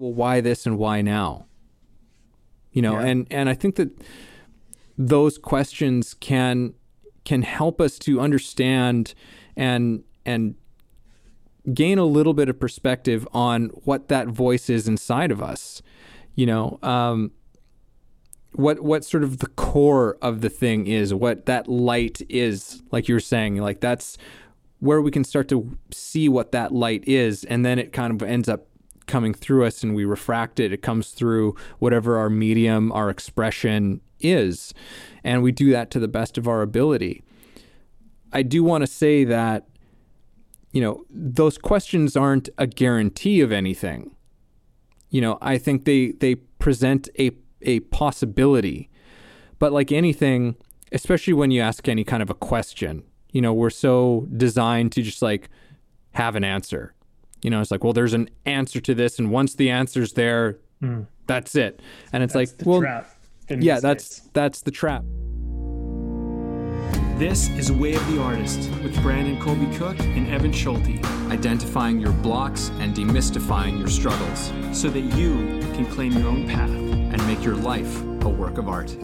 well, why this and why now? You know, Yeah. and and I think that those questions can can help us to understand and and gain a little bit of perspective on what that voice is inside of us. You know, um, what what sort of the core of the thing is, what that light is, like you were saying, like that's where we can start to see what that light is, and then it kind of ends up coming through us and we refract it. It comes through whatever our medium, our expression is. And we do that to the best of our ability. I do want to say that, you know, those questions aren't a guarantee of anything. You know, I think they they present a a possibility. But like anything, especially when you ask any kind of a question, you know, we're so designed to just like have an answer. You know, it's like, well, there's an answer to this, and once the answer's there, mm. that's it. And it's. That's like, well, trap. yeah, that's case. that's the trap. This is Way of the Artist with Brandon Colby Cook and Evan Schulte, Identifying your blocks and demystifying your struggles, so that you can claim your own path. and make your life a work of art.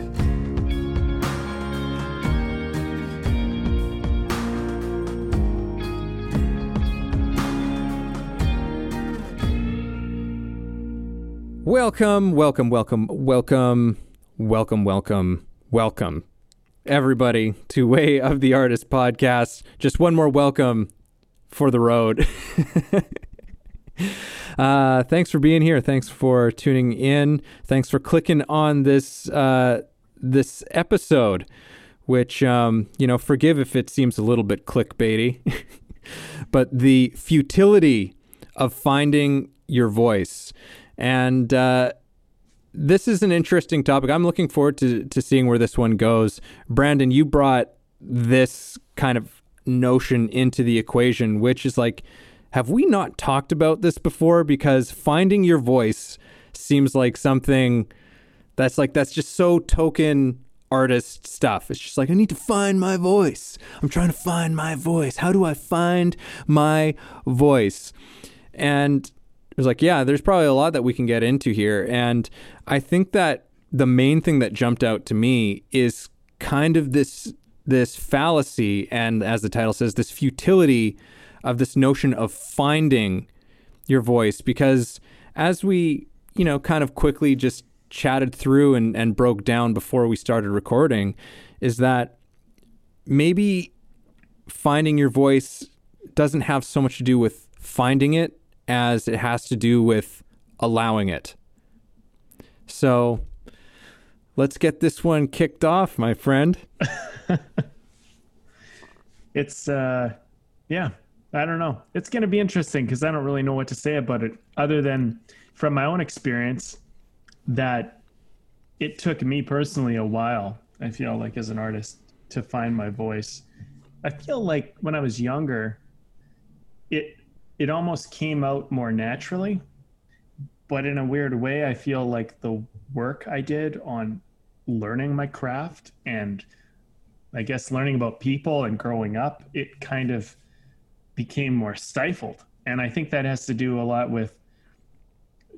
Welcome, welcome, welcome, welcome, welcome, welcome, welcome, everybody to Way of the Artist podcast. Just one more welcome for the road. uh, thanks for being here. Thanks for tuning in. Thanks for clicking on this uh, this episode, which um, you know, forgive if it seems a little bit clickbaity, but the futility of finding your voice and. Uh, this is an interesting topic. I'm looking forward to, to seeing where this one goes. Brandon, you brought this kind of notion into the equation, which is like, have we not talked about this before? Because finding your voice seems like something that's like, that's just so token artist stuff. It's just like, I need to find my voice. I'm trying to find my voice. How do I find my voice? And it was like, yeah, there's probably a lot that we can get into here. And I think that the main thing that jumped out to me is kind of this this fallacy and as the title says, this futility of this notion of finding your voice. Because as we, you know, kind of quickly just chatted through and, and broke down before we started recording, is that maybe finding your voice doesn't have so much to do with finding it as it has to do with allowing it. So let's get this one kicked off, my friend. It's uh yeah, I don't know. It's going to be interesting cuz I don't really know what to say about it other than from my own experience that it took me personally a while, I feel like as an artist to find my voice. I feel like when I was younger it it almost came out more naturally. But in a weird way, I feel like the work I did on learning my craft and I guess learning about people and growing up, it kind of became more stifled. And I think that has to do a lot with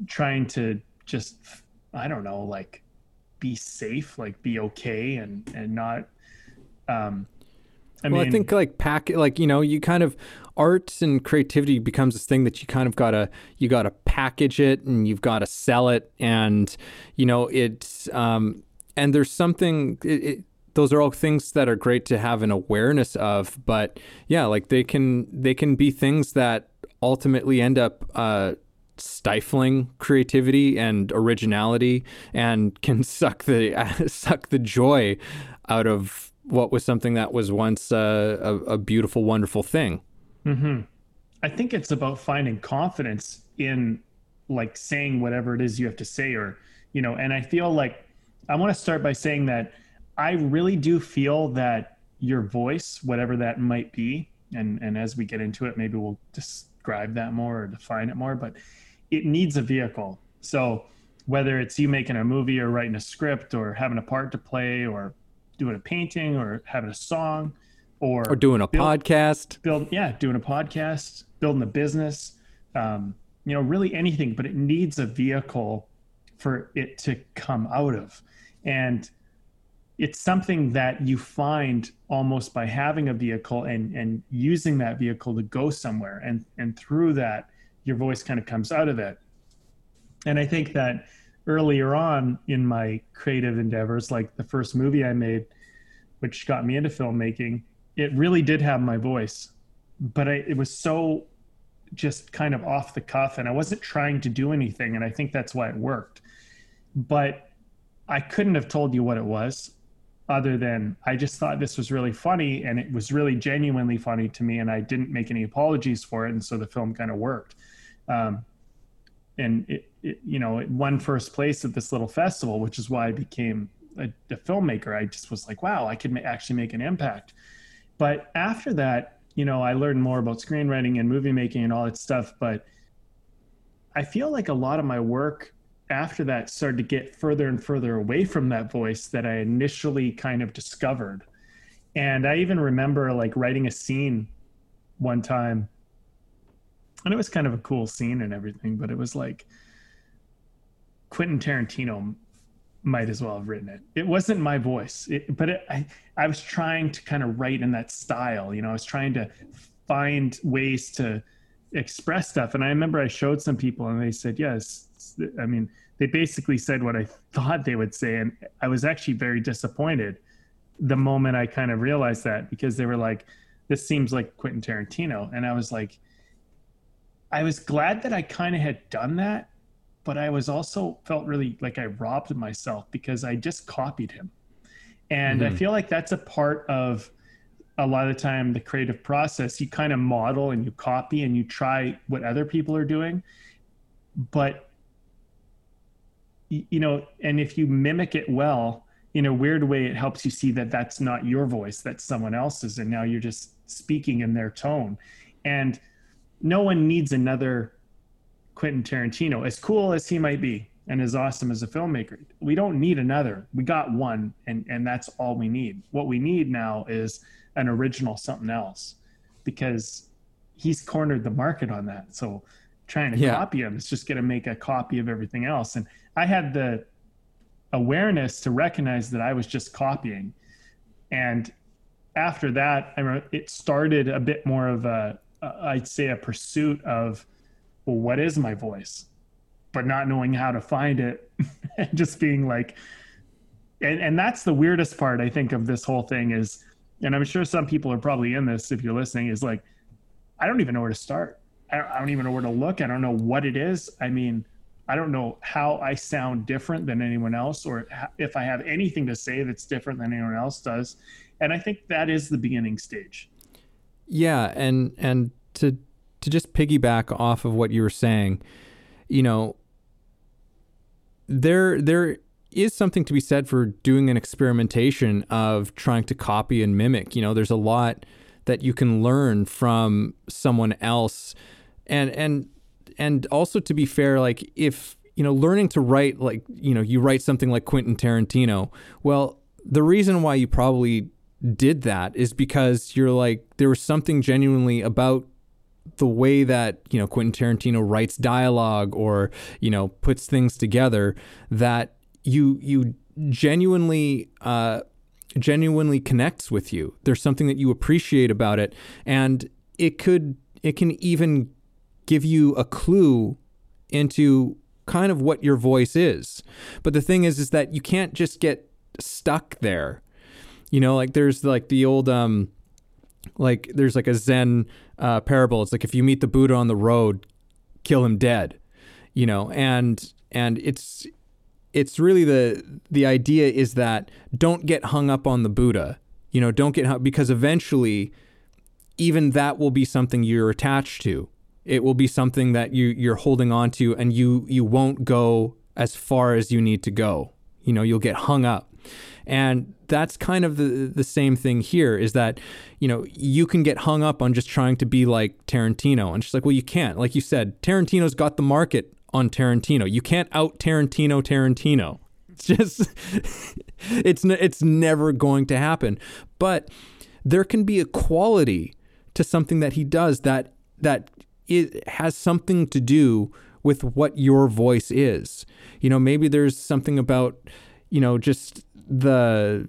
trying to just, I don't know, like be safe, like be okay and, and not, um, I well, mean, I think like pack, like you know, you kind of art and creativity becomes this thing that you kind of gotta you gotta package it and you've got to sell it, and you know it's um and there's something. It, it, those are all things that are great to have an awareness of, but yeah, like they can they can be things that ultimately end up uh, stifling creativity and originality, and can suck the suck the joy out of what was something that was once a, a beautiful, wonderful thing. Mm-hmm. I think it's about finding confidence in like saying whatever it is you have to say or you know and I feel like I want to start by saying that I really do feel that your voice whatever that might be and and as we get into it maybe we'll describe that more or define it more but it needs a vehicle. So whether it's you making a movie or writing a script or having a part to play or doing a painting or having a song or Or doing a build- podcast. build yeah doing a podcast building a business um, you know, really anything, but it needs a vehicle for it to come out of. And it's something that you find almost by having a vehicle and and using that vehicle to go somewhere and and through that your voice kind of comes out of it and i think that earlier on in my creative endeavors like the first movie i made which got me into filmmaking it really did have my voice but I, it was so just kind of off the cuff and i wasn't trying to do anything and i think that's why it worked but i couldn't have told you what it was other than I just thought this was really funny and it was really genuinely funny to me and I didn't make any apologies for it and so the film kind of worked. Um, and it, it, you know, it won first place at this little festival, which is why I became a, a filmmaker. I just was like, wow, I could ma- actually make an impact. But after that, you know, I learned more about screenwriting and movie making and all that stuff. But I feel like a lot of my work after that started to get further and further away from that voice that I initially kind of discovered. And I even remember like writing a scene one time, and it was kind of a cool scene and everything, but it was like Quentin Tarantino might as well have written it. It wasn't my voice, it, but it, I, I was trying to kind of write in that style. You know, I was trying to find ways to express stuff. And I remember I showed some people and they said, yes, I mean, they basically said what I thought they would say, and I was actually very disappointed the moment I kind of realized that because they were like, "This seems like Quentin Tarantino," and I was like, I was glad that I kind of had done that, but I was also felt really like I robbed myself because I just copied him, and mm-hmm. I feel like that's a part of a lot of the time the creative process you kind of model and you copy and you try what other people are doing but you know, and if you mimic it well, in a weird way, it helps you see that that's not your voice, that's someone else's. And now you're just speaking in their tone. And no one needs another Quentin Tarantino, as cool as he might be and as awesome as a filmmaker. We don't need another. We got one, and, and that's all we need. What we need now is an original something else because he's cornered the market on that. So trying to yeah. copy him is just going to make a copy of everything else. And I had the awareness to recognize that I was just copying. And after that, I remember it started a bit more of a, I'd say, a pursuit of, well, what is my voice? But not knowing how to find it and just being like, and, and that's the weirdest part, I think, of this whole thing is, and I'm sure some people are probably in this if you're listening, is like, I don't even know where to start. I don't, I don't even know where to look. I don't know what it is. I mean, I don't know how I sound different than anyone else, or if I have anything to say that's different than anyone else does. And I think that is the beginning stage. Yeah, and and to to just piggyback off of what you were saying, you know, there there is something to be said for doing an experimentation of trying to copy and mimic. You know, there's a lot that you can learn from someone else and and and also to be fair like if you know learning to write like you know you write something like Quentin Tarantino well the reason why you probably did that is because you're like there was something genuinely about the way that you know Quentin Tarantino writes dialogue or you know puts things together that you you genuinely uh, genuinely connects with you. There's something that you appreciate about it, and it could it can even give you a clue into kind of what your voice is. But the thing is is that you can't just get stuck there. You know, like there's like the old um like there's like a Zen uh, parable. It's like if you meet the Buddha on the road, kill him dead. You know, and and it's it's really the the idea is that don't get hung up on the Buddha. You know, don't get hung because eventually even that will be something you're attached to it will be something that you you're holding on to and you you won't go as far as you need to go you know you'll get hung up and that's kind of the the same thing here is that you know you can get hung up on just trying to be like Tarantino. And she's like well you can't. Like you said Tarantino's got the market on Tarantino. You can't out Tarantino Tarantino. It's just it's it's never going to happen. But there can be a quality to something that he does that that it has something to do with what your voice is. You know, maybe there's something about, you know, just the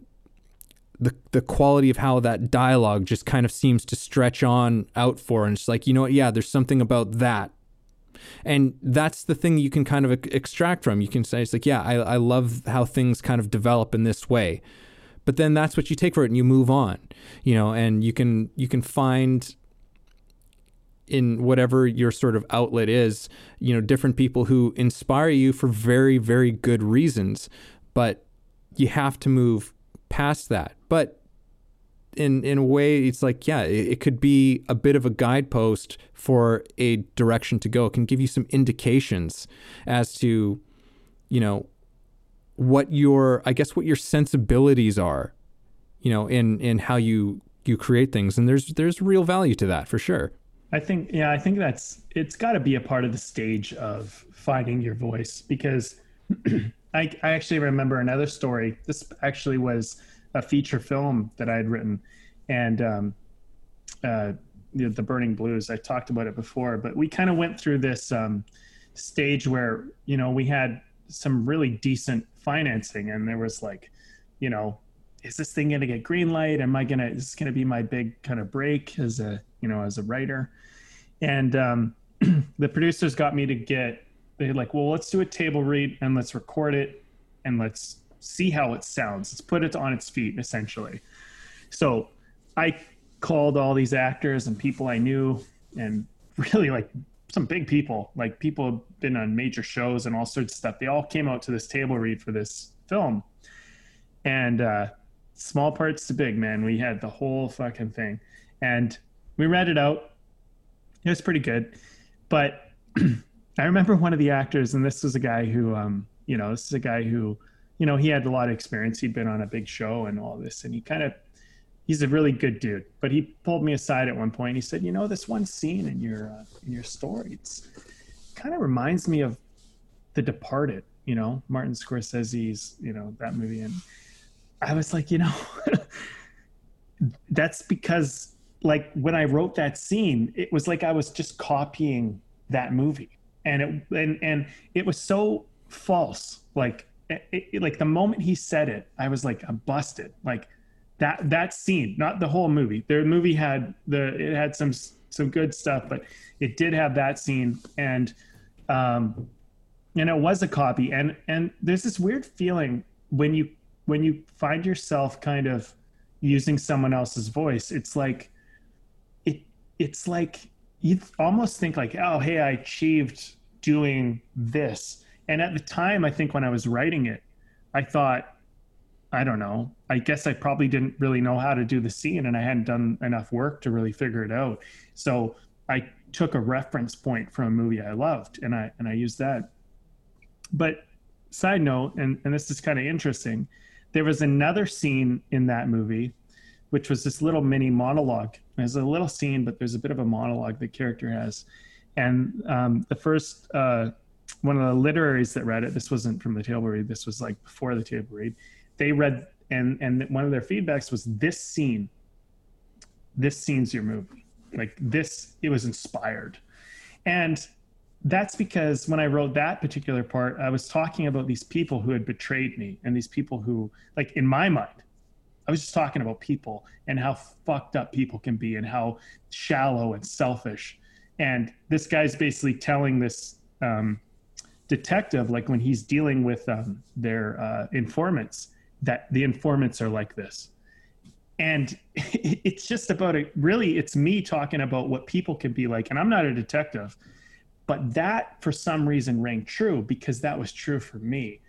the the quality of how that dialogue just kind of seems to stretch on out for and it's like, you know what, yeah, there's something about that. And that's the thing you can kind of extract from. You can say it's like, yeah, I, I love how things kind of develop in this way. But then that's what you take for it and you move on. You know, and you can you can find in whatever your sort of outlet is, you know, different people who inspire you for very, very good reasons. But you have to move past that. But in in a way, it's like, yeah, it, it could be a bit of a guidepost for a direction to go. It can give you some indications as to, you know, what your I guess what your sensibilities are, you know, in in how you you create things. And there's there's real value to that for sure. I think, yeah, I think that's it's got to be a part of the stage of finding your voice because I, I actually remember another story. This actually was a feature film that I had written, and um, uh, the, the, Burning Blues. I talked about it before, but we kind of went through this um, stage where you know we had some really decent financing, and there was like, you know, is this thing going to get green light? Am I gonna? Is this going to be my big kind of break as a you know as a writer? and um, the producers got me to get they're like well let's do a table read and let's record it and let's see how it sounds. Let's put it on its feet essentially. So i called all these actors and people i knew and really like some big people. Like people have been on major shows and all sorts of stuff. They all came out to this table read for this film. And uh small parts to big man. We had the whole fucking thing. And we read it out. It was pretty good, but I remember one of the actors, and this was a guy who, um, you know, this is a guy who, you know, he had a lot of experience. He'd been on a big show and all this, and he kind of, he's a really good dude. But he pulled me aside at one point. He said, "You know, this one scene in your uh, in your story, it's kind of reminds me of The Departed. You know, Martin Scorsese's, you know, that movie." And I was like, you know, that's because like when I wrote that scene, it was like I was just copying that movie, and it and and it was so false. Like it, it, like the moment he said it, I was like, I'm busted. Like that that scene, not the whole movie. The movie had the it had some some good stuff, but it did have that scene, and um, and it was a copy. And and there's this weird feeling when you when you find yourself kind of using someone else's voice. It's like it it's like you almost think like, oh, hey, I achieved doing this. And at the time, I think when I was writing it, I thought, I don't know. I guess I probably didn't really know how to do the scene and I hadn't done enough work to really figure it out. So I took a reference point from a movie I loved and I and I used that. But side note, and, and this is kind of interesting, there was another scene in that movie which was this little mini monologue. There's a little scene, but there's a bit of a monologue the character has. And um, the first uh, one of the literaries that read it, this wasn't from the table read, this was like before the table read. They read, and and one of their feedbacks was this scene. This scene's your movie. Like this, it was inspired, and that's because when I wrote that particular part, I was talking about these people who had betrayed me and these people who, like in my mind, I was just talking about people and how fucked up people can be and how shallow and selfish. And this guy's basically telling this um, detective, like when he's dealing with um, their uh, informants, that the informants are like this. And it's just about it. Really, it's me talking about what people can be like. And I'm not a detective, but that for some reason rang true because that was true for me.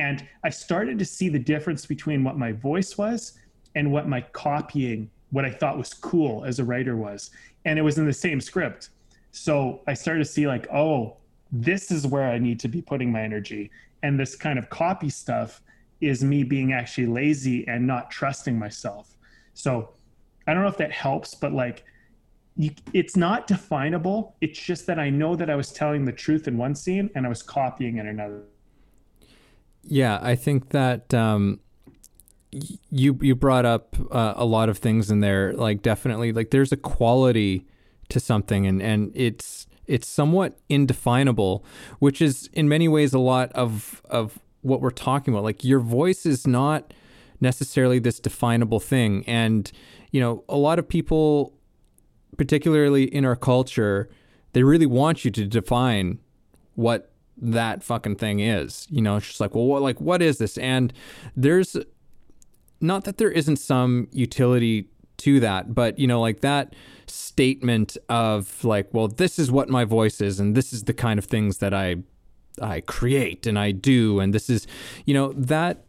And I started to see the difference between what my voice was and what my copying, what I thought was cool as a writer was. And it was in the same script. So I started to see, like, oh, this is where I need to be putting my energy. And this kind of copy stuff is me being actually lazy and not trusting myself. So I don't know if that helps, but like, you, it's not definable. It's just that I know that I was telling the truth in one scene and I was copying in another. Yeah, I think that um, you you brought up uh, a lot of things in there like definitely like there's a quality to something and and it's it's somewhat indefinable, which is in many ways a lot of of what we're talking about. Like your voice is not necessarily this definable thing, and you know a lot of people, particularly in our culture, they really want you to define what that fucking thing is. You know, it's just like, well, what, like what is this? And there's not that there isn't some utility to that, but you know, like that statement of like, well, this is what my voice is, and this is the kind of things that I I create and I do, and this is, you know, that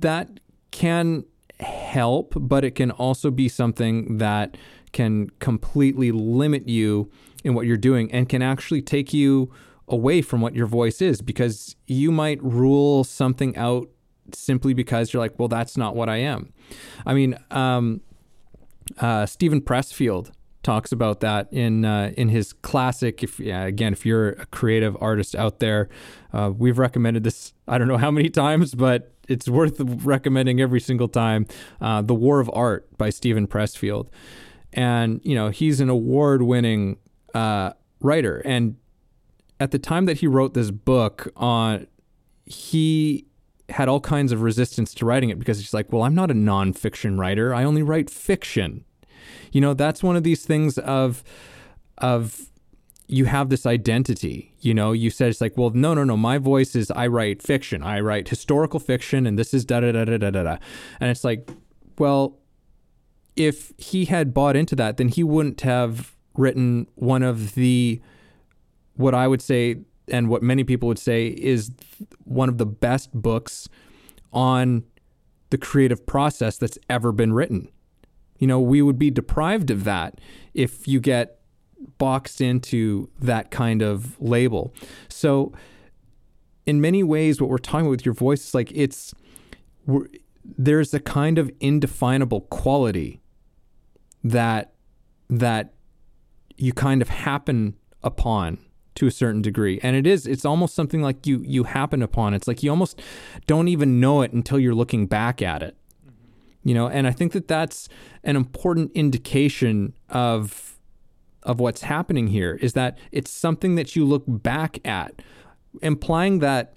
that can help, but it can also be something that can completely limit you in what you're doing and can actually take you away from what your voice is because you might rule something out simply because you're like, well, that's not what I am. I mean, um, uh, Steven Pressfield talks about that in uh, in his classic. If yeah, again, if you're a creative artist out there, uh, we've recommended this. I don't know how many times, but it's worth recommending every single time. Uh, the War of Art by Steven Pressfield, and you know he's an award-winning uh, writer. And at the time that he wrote this book, on he had all kinds of resistance to writing it because he's like, well, I'm not a nonfiction writer. I only write fiction. You know, that's one of these things of of you have this identity. You know, you said it's like, well, no, no, no. My voice is I write fiction. I write historical fiction, and this is da da da da da da. And it's like, well, if he had bought into that, then he wouldn't have written one of the what I would say and what many people would say is one of the best books on the creative process that's ever been written. You know, we would be deprived of that if you get boxed into that kind of label. So, in many ways, what we're talking about with your voice is like it's there's a kind of indefinable quality that that you kind of happen upon to a certain degree. And it is it's almost something like you you happen upon. It's like you almost don't even know it until you're looking back at it. You know and i think that that's an important indication of of what's happening here is that it's something that you look back at implying that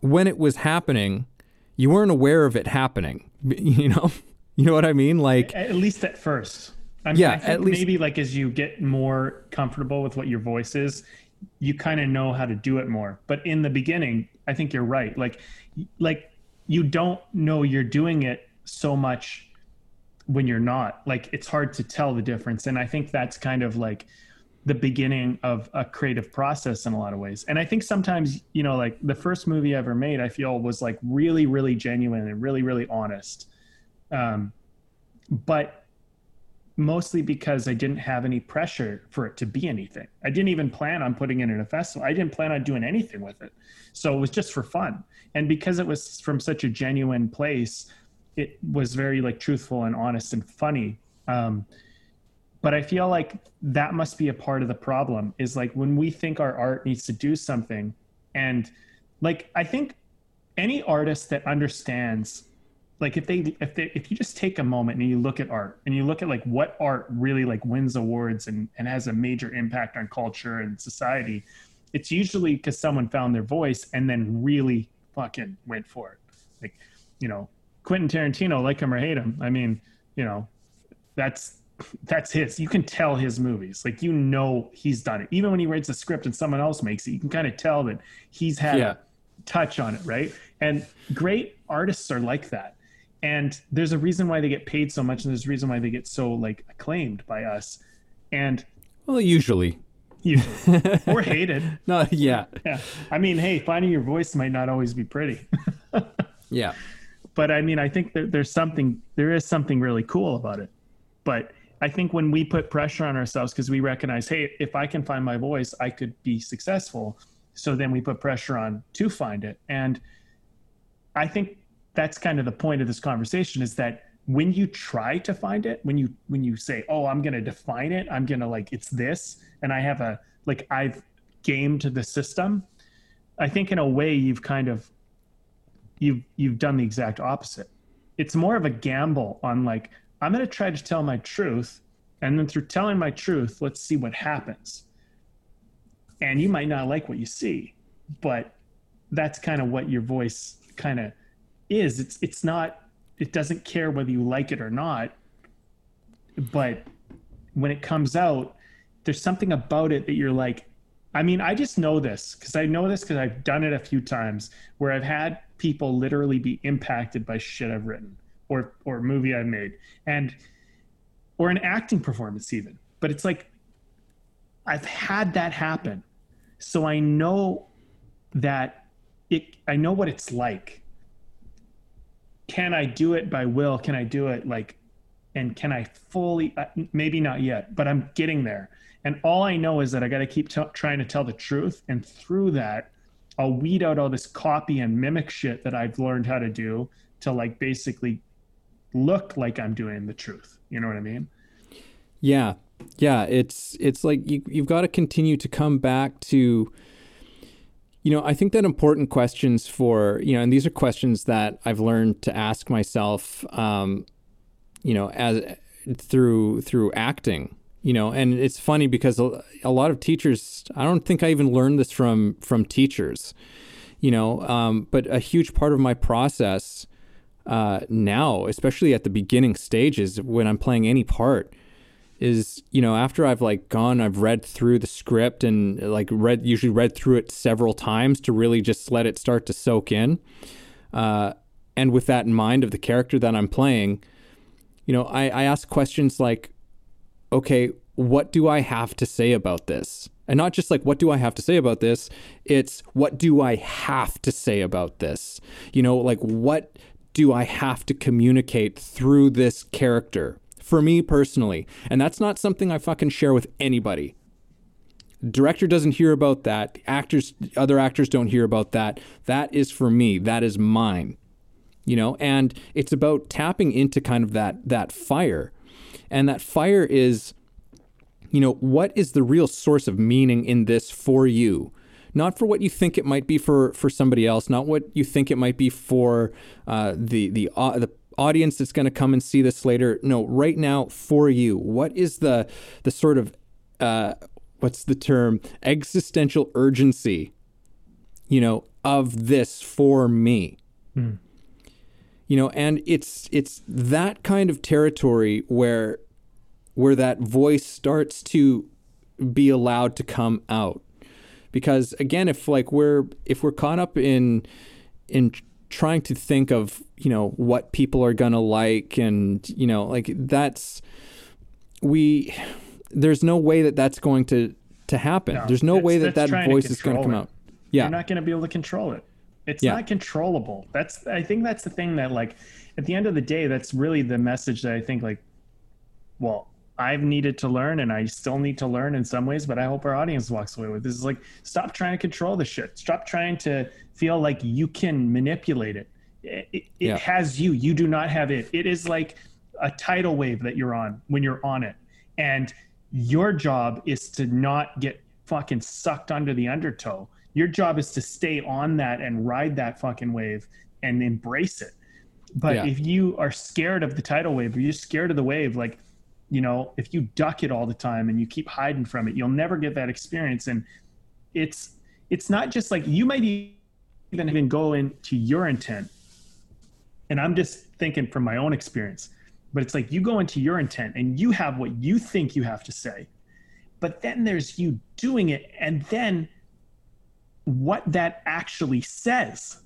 when it was happening you weren't aware of it happening. You know? You know what i mean? Like at least at first I mean, yeah, at least maybe like as you get more comfortable with what your voice is, you kind of know how to do it more. But in the beginning, I think you're right. Like, like you don't know you're doing it so much when you're not. Like, it's hard to tell the difference. And I think that's kind of like the beginning of a creative process in a lot of ways. And I think sometimes, you know, like the first movie I ever made, I feel was like really, really genuine and really, really honest. Um, but mostly because I didn't have any pressure for it to be anything. I didn't even plan on putting it in a festival. I didn't plan on doing anything with it. So it was just for fun. And because it was from such a genuine place, it was very like truthful and honest and funny. Um, but I feel like that must be a part of the problem is like when we think our art needs to do something and like I think any artist that understands like if they if they if you just take a moment and you look at art and you look at like what art really like wins awards and and has a major impact on culture and society it's usually because someone found their voice and then really fucking went for it. Like you know quentin tarantino like him or hate him i mean you know that's that's his. You can tell his movies. Like you know he's done it. Even when he writes a script and someone else makes it you can kind of tell that he's had yeah. touch on it right? And great artists are like that and there's a reason why they get paid so much and there's a reason why they get so like acclaimed by us. And well usually. Usually. Or hated. No yeah. Yeah. I mean hey finding your voice might not always be pretty. Yeah. But i mean i think that there's something there is something really cool about it. But i think when we put pressure on ourselves because we recognize hey if i can find my voice i could be successful. So then we put pressure on to find it. And i think that's kind of the point of this conversation is that when you try to find it when you when you say oh i'm going to define it i'm going to like it's this and i have a like i've gamed the system i think in a way you've kind of you've you've done the exact opposite it's more of a gamble on like i'm going to try to tell my truth And then through telling my truth, let's see what happens. And you might not like what you see, but that's kind of what your voice kind of is. It's it's not it doesn't care whether you like it or not. But when it comes out, there's something about it that you're like, I mean, I just know this because I know this because I've done it a few times where I've had people literally be impacted by shit I've written or or movie I've made and or an acting performance even. But it's like I've had that happen. So I know that it I know what it's like. Can I do it by will? Can I do it like and can I fully uh, maybe not yet, but I'm getting there and all I know is that I got to keep t- trying to tell the truth. And through that, I'll weed out all this copy and mimic shit that I've learned how to do to like basically look like I'm doing the truth. You know what I mean? Yeah. Yeah. It's, it's like you, you've got to continue to come back to, you know, I think that important questions for, you know, and these are questions that I've learned to ask myself, um, you know, as through, through acting you know and it's funny because a, a, lot of teachers i don't think i even learned this from from teachers you know um, but a huge part of my process uh, now especially at the beginning stages when i'm playing any part is you know after i've like gone i've read through the script and like read usually read through it several times to really just let it start to soak in uh, and with that in mind of the character that i'm playing you know i, I ask questions like okay, what do I have to say about this? And not just like, what do I have to say about this? It's what do I have to say about this? You know, like, what do I have to communicate through this character for me personally? And that's not something I fucking share with anybody. Director doesn't hear about that. Actors, other actors don't hear about that. That is for me. That is mine. You know, and it's about tapping into kind of that that fire and that fire is, you know, what is the real source of meaning in this for you? Not for what you think it might be for for somebody else, not what you think it might be for uh, the the uh, the audience that's going to come and see this later. No, right now for you. What is the the sort of uh, what's the term existential urgency you know of this for me hmm you know and it's it's that kind of territory where where that voice starts to be allowed to come out because again if like we're if we're caught up in in trying to think of you know what people are gonna like and you know like that's we there's no way that that's going to to happen. No, there's no way that that voice is going to come out. Yeah. You're not going to be able to control it. It's yeah. not controllable. That's I think that's the thing that like at the end of the day, that's really the message that I think like, well, I've needed to learn and I still need to learn in some ways, but I hope our audience walks away with this is like stop trying to control the shit. Stop trying to feel like you can manipulate it. It, it, yeah. has you. You do not have it. It is like a tidal wave that you're on when you're on it. And your job is to not get fucking sucked under the undertow your job is to stay on that and ride that fucking wave and embrace it. But yeah. if you are scared of the tidal wave, or you're scared of the wave, like, you know, if you duck it all the time and you keep hiding from it, you'll never get that experience. And it's it's not just like you might even even go into your intent. And I'm just thinking from my own experience, but it's like you go into your intent and you have what you think you have to say. But then there's you doing it, and then what that actually says.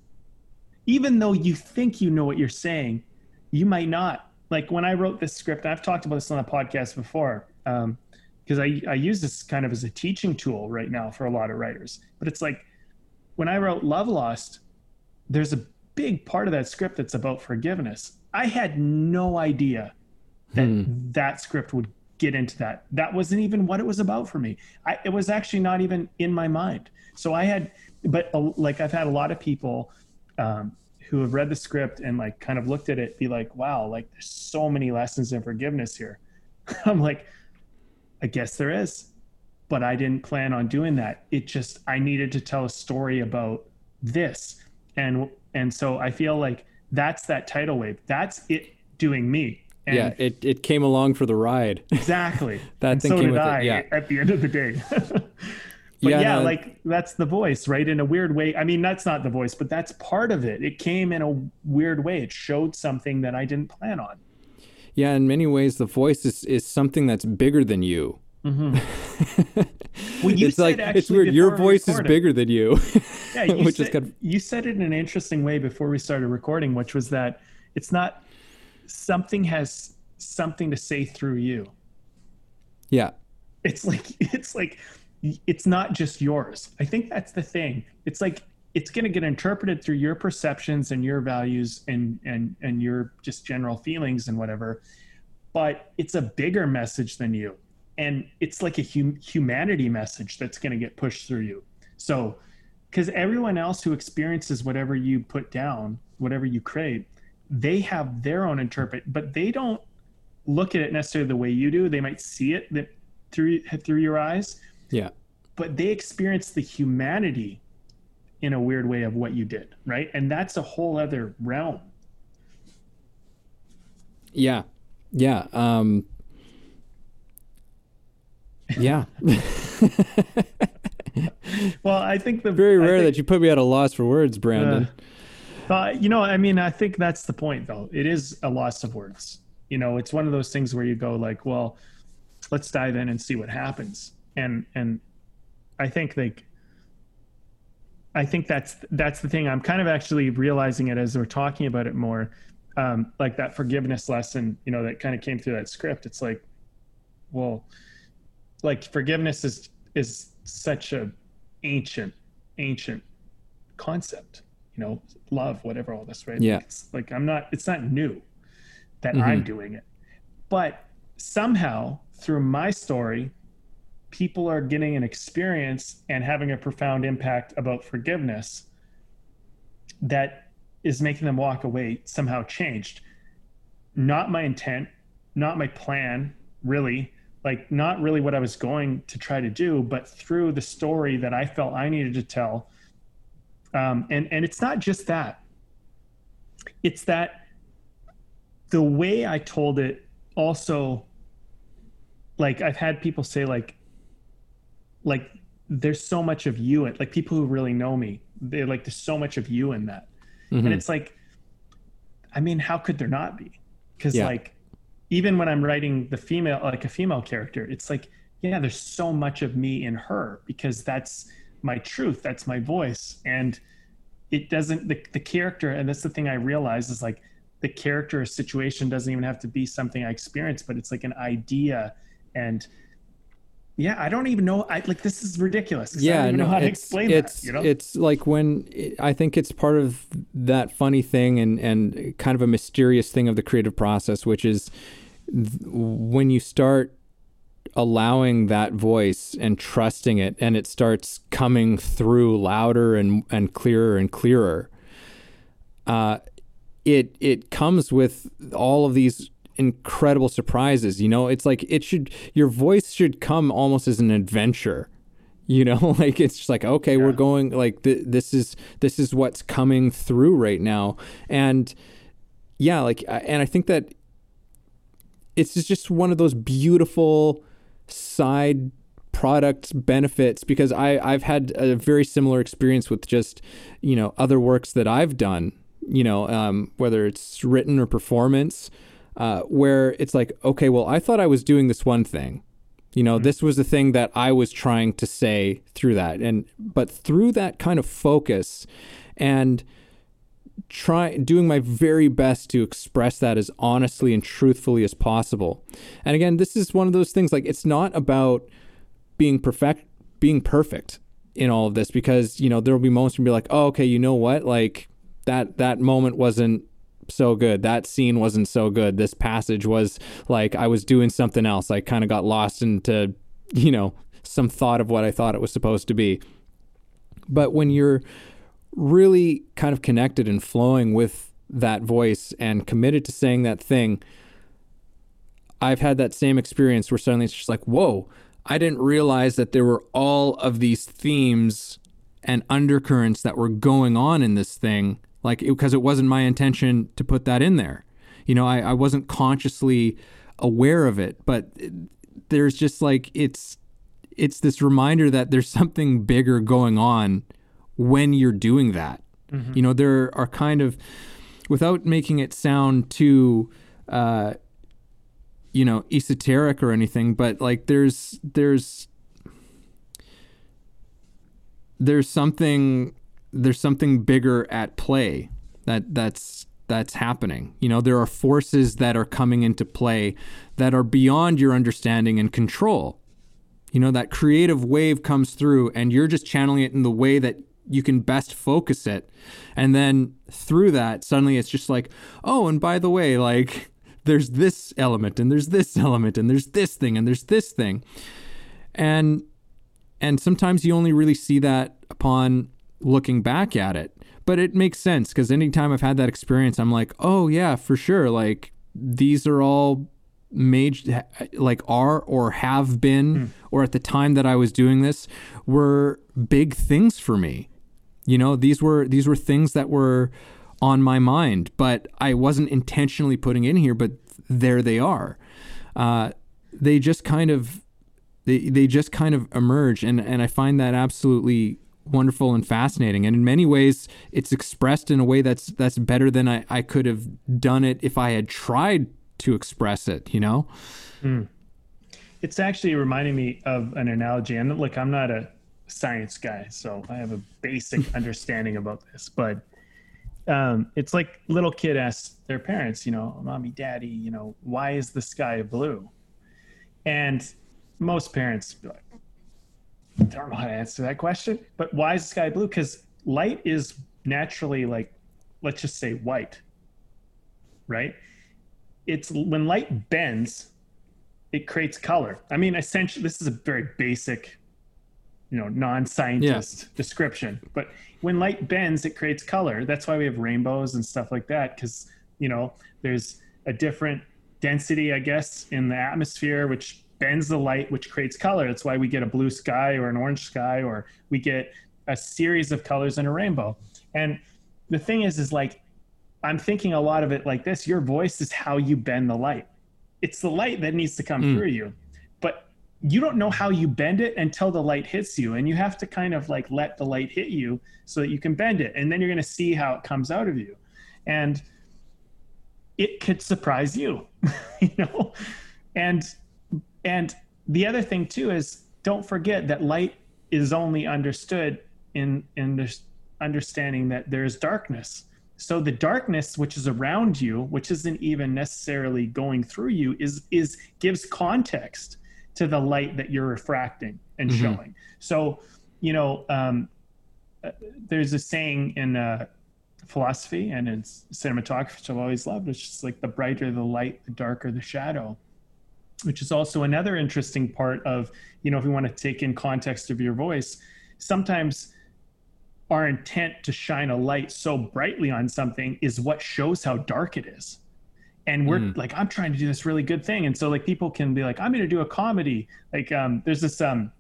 Even though you think you know what you're saying, you might not. Like when I wrote this script, I've talked about this on the podcast before, because um, I, I use this kind of as a teaching tool right now for a lot of writers. But it's like when I wrote Love Lost, there's a big part of that script that's about forgiveness. I had no idea that hmm. that script would get into that. That wasn't even what it was about for me. I, it was actually not even in my mind. So I had, but uh, like I've had a lot of people um, who have read the script and like kind of looked at it, be like, wow, like there's so many lessons in forgiveness here. I'm like, I guess there is, but I didn't plan on doing that. It just I needed to tell a story about this, and and so I feel like that's that tidal wave. That's it doing me And yeah, it, it came along for the ride. exactly. That and thing so came did with it, I yeah. at the end of the day. but Yeah, yeah, no, like that's the voice, right? In a weird way. I mean, that's not the voice, but that's part of it. It came in a weird way. It showed something that I didn't plan on. Yeah, in many ways, the voice is, is something that's bigger than you. Mm-hmm. Well, you it's said like it's weird. Your voice is bigger than you, Yeah, you which said, is kind of you said it in an interesting way before we started recording, which was that it's not something has something to say through you. yeah, It's like it's like it's not just yours. I think that's the thing. It's like it's going to get interpreted through your perceptions and your values and and and your just general feelings and whatever. But it's a bigger message than you. And it's like a hum- humanity message that's going to get pushed through you. So because everyone else who experiences whatever you put down, whatever you create, they have their own interpret, but they don't look at it necessarily the way you do. They might see it that through through your eyes, yeah, but they experience the humanity in a weird way of what you did, right? And that's a whole other realm. yeah, yeah. Um, yeah. Well, I think the Very rare think- that you put me at a loss for words, Brandon. Uh, you know, I mean, I think that's the point, though. It is a loss of words. You know, it's one of those things where you go like, well, let's dive in and see what happens. And and I think like, I think that's that's the thing. I'm kind of actually realizing it as we're talking about it more, um, like that forgiveness lesson. You know, that kind of came through that script. It's like, well, like forgiveness is is such a ancient ancient concept you know love whatever all this right Yeah. it's like i'm not it's not new that Mhm. i'm doing it but somehow through my story people are getting an experience and having a profound impact about forgiveness that is making them walk away somehow changed. Not my intent not my plan really. Like not really what i was going to try to do but through the story that i felt i needed to tell. Um, and and it's not just that. It's that the way i told it also like i've had people say like like there's so much of you and like people who really know me they're like there's so much of you in that Mhm. and it's like i mean how could there not be because Yeah. like even when i'm writing the female like a female character it's like yeah there's so much of me in her because that's my truth that's my voice and it doesn't the, the character and that's the thing i realize is like the character or situation doesn't even have to be something i experience but it's like an idea and yeah i don't even know i like this is ridiculous 'cause i yeah don't even no, know how to explain it's, that you know? it's like when i think it's part of that funny thing and and kind of a mysterious thing of the creative process which is th- when you start allowing that voice and trusting it and it starts coming through louder and and clearer and clearer uh it it comes with all of these incredible surprises you know? It's like it should your voice should come almost as an adventure you know? Like it's just like okay we're going like th- this is this is what's coming through right now. And yeah like and i think that it's just one of those beautiful side product benefits because I, I've had a very similar experience with just, you know, other works that I've done, you know, um, whether it's written or performance, uh, where it's like, okay, well, I thought I was doing this one thing. You know, this was the thing that I was trying to say through that. And, but through that kind of focus and try doing my very best to express that as honestly and truthfully as possible. And again, this is one of those things like it's not about being perfect being perfect in all of this because, you know, there'll be moments where you'll be like, "Oh, okay, you know what? Like that that moment wasn't so good. That scene wasn't so good. This passage was like I was doing something else. I kind of got lost into, you know, some thought of what I thought it was supposed to be." But when you're really kind of connected and flowing with that voice and committed to saying that thing, I've had that same experience where suddenly it's just like, whoa, I didn't realize that there were all of these themes and undercurrents that were going on in this thing. Like, because it, wasn't my intention to put that in there. You know, I, I wasn't consciously aware of it, but there's just like it's it's this reminder that there's something bigger going on when you're doing that. Mm-hmm. You know, there are kind of without making it sound too uh, you know esoteric or anything but like there's there's there's something there's something bigger at play that that's that's happening. You know, there are forces that are coming into play that are beyond your understanding and control. You know, that creative wave comes through and you're just channeling it in the way that you can best focus it. And then through that, suddenly it's just like, oh, and by the way, like there's this element and there's this element and there's this thing and there's this thing. And and sometimes you only really see that upon looking back at it. But it makes sense because anytime I've had that experience, I'm like, oh, yeah, for sure. Like, these are all made, like, are or have been, mm. or at the time that I was doing this, were big things for me. You know, these were these were things that were on my mind, but I wasn't intentionally putting in here, but there they are. Uh, they just kind of they they just kind of emerge and and I find that absolutely wonderful and fascinating. And in many ways it's expressed in a way that's that's better than I, I could have done it if I had tried to express it you know? Mm. it's actually reminding me of an analogy and look I'm not a science guy so I have a basic understanding about this but um, it's like little kid asks their parents you know mommy daddy you know why is the sky blue? And most parents be like, I don't know how to answer that question. But why is the sky blue? Because light is naturally like, let's just say white, right? It's when light bends, it creates color. I mean, essentially, this is a very basic, you know, non-scientist yeah. description. But when light bends, it creates color. That's why we have rainbows and stuff like that. Because you know, there's a different density, I guess, in the atmosphere, which bends the light, which creates color. That's why we get a blue sky or an orange sky, or we get a series of colors in a rainbow. And the thing is, is like, I'm thinking a lot of it like this your voice is how you bend the light. It's the light that needs to come mm. through you. But you don't know how you bend it until the light hits you. And you have to kind of like let the light hit you so that you can bend it. And then you're going to see how it comes out of you. And it could surprise you, you know? And and the other thing too is don't forget that light is only understood in in this understanding that there's darkness. So the darkness which is around you, which isn't even necessarily going through you, is is gives context to the light that you're refracting and mm-hmm. showing. So, you know, um, uh, there's a saying in uh, philosophy and in cinematography, which I've always loved. It's just like the brighter the light, the darker the shadow which is also another interesting part of, you know, if we want to take in context of your voice, sometimes our intent to shine a light so brightly on something is what shows how dark it is. And we're mm. like, I'm trying to do this really good thing. And so like people can be like, I'm going to do a comedy. Like um, there's this, um,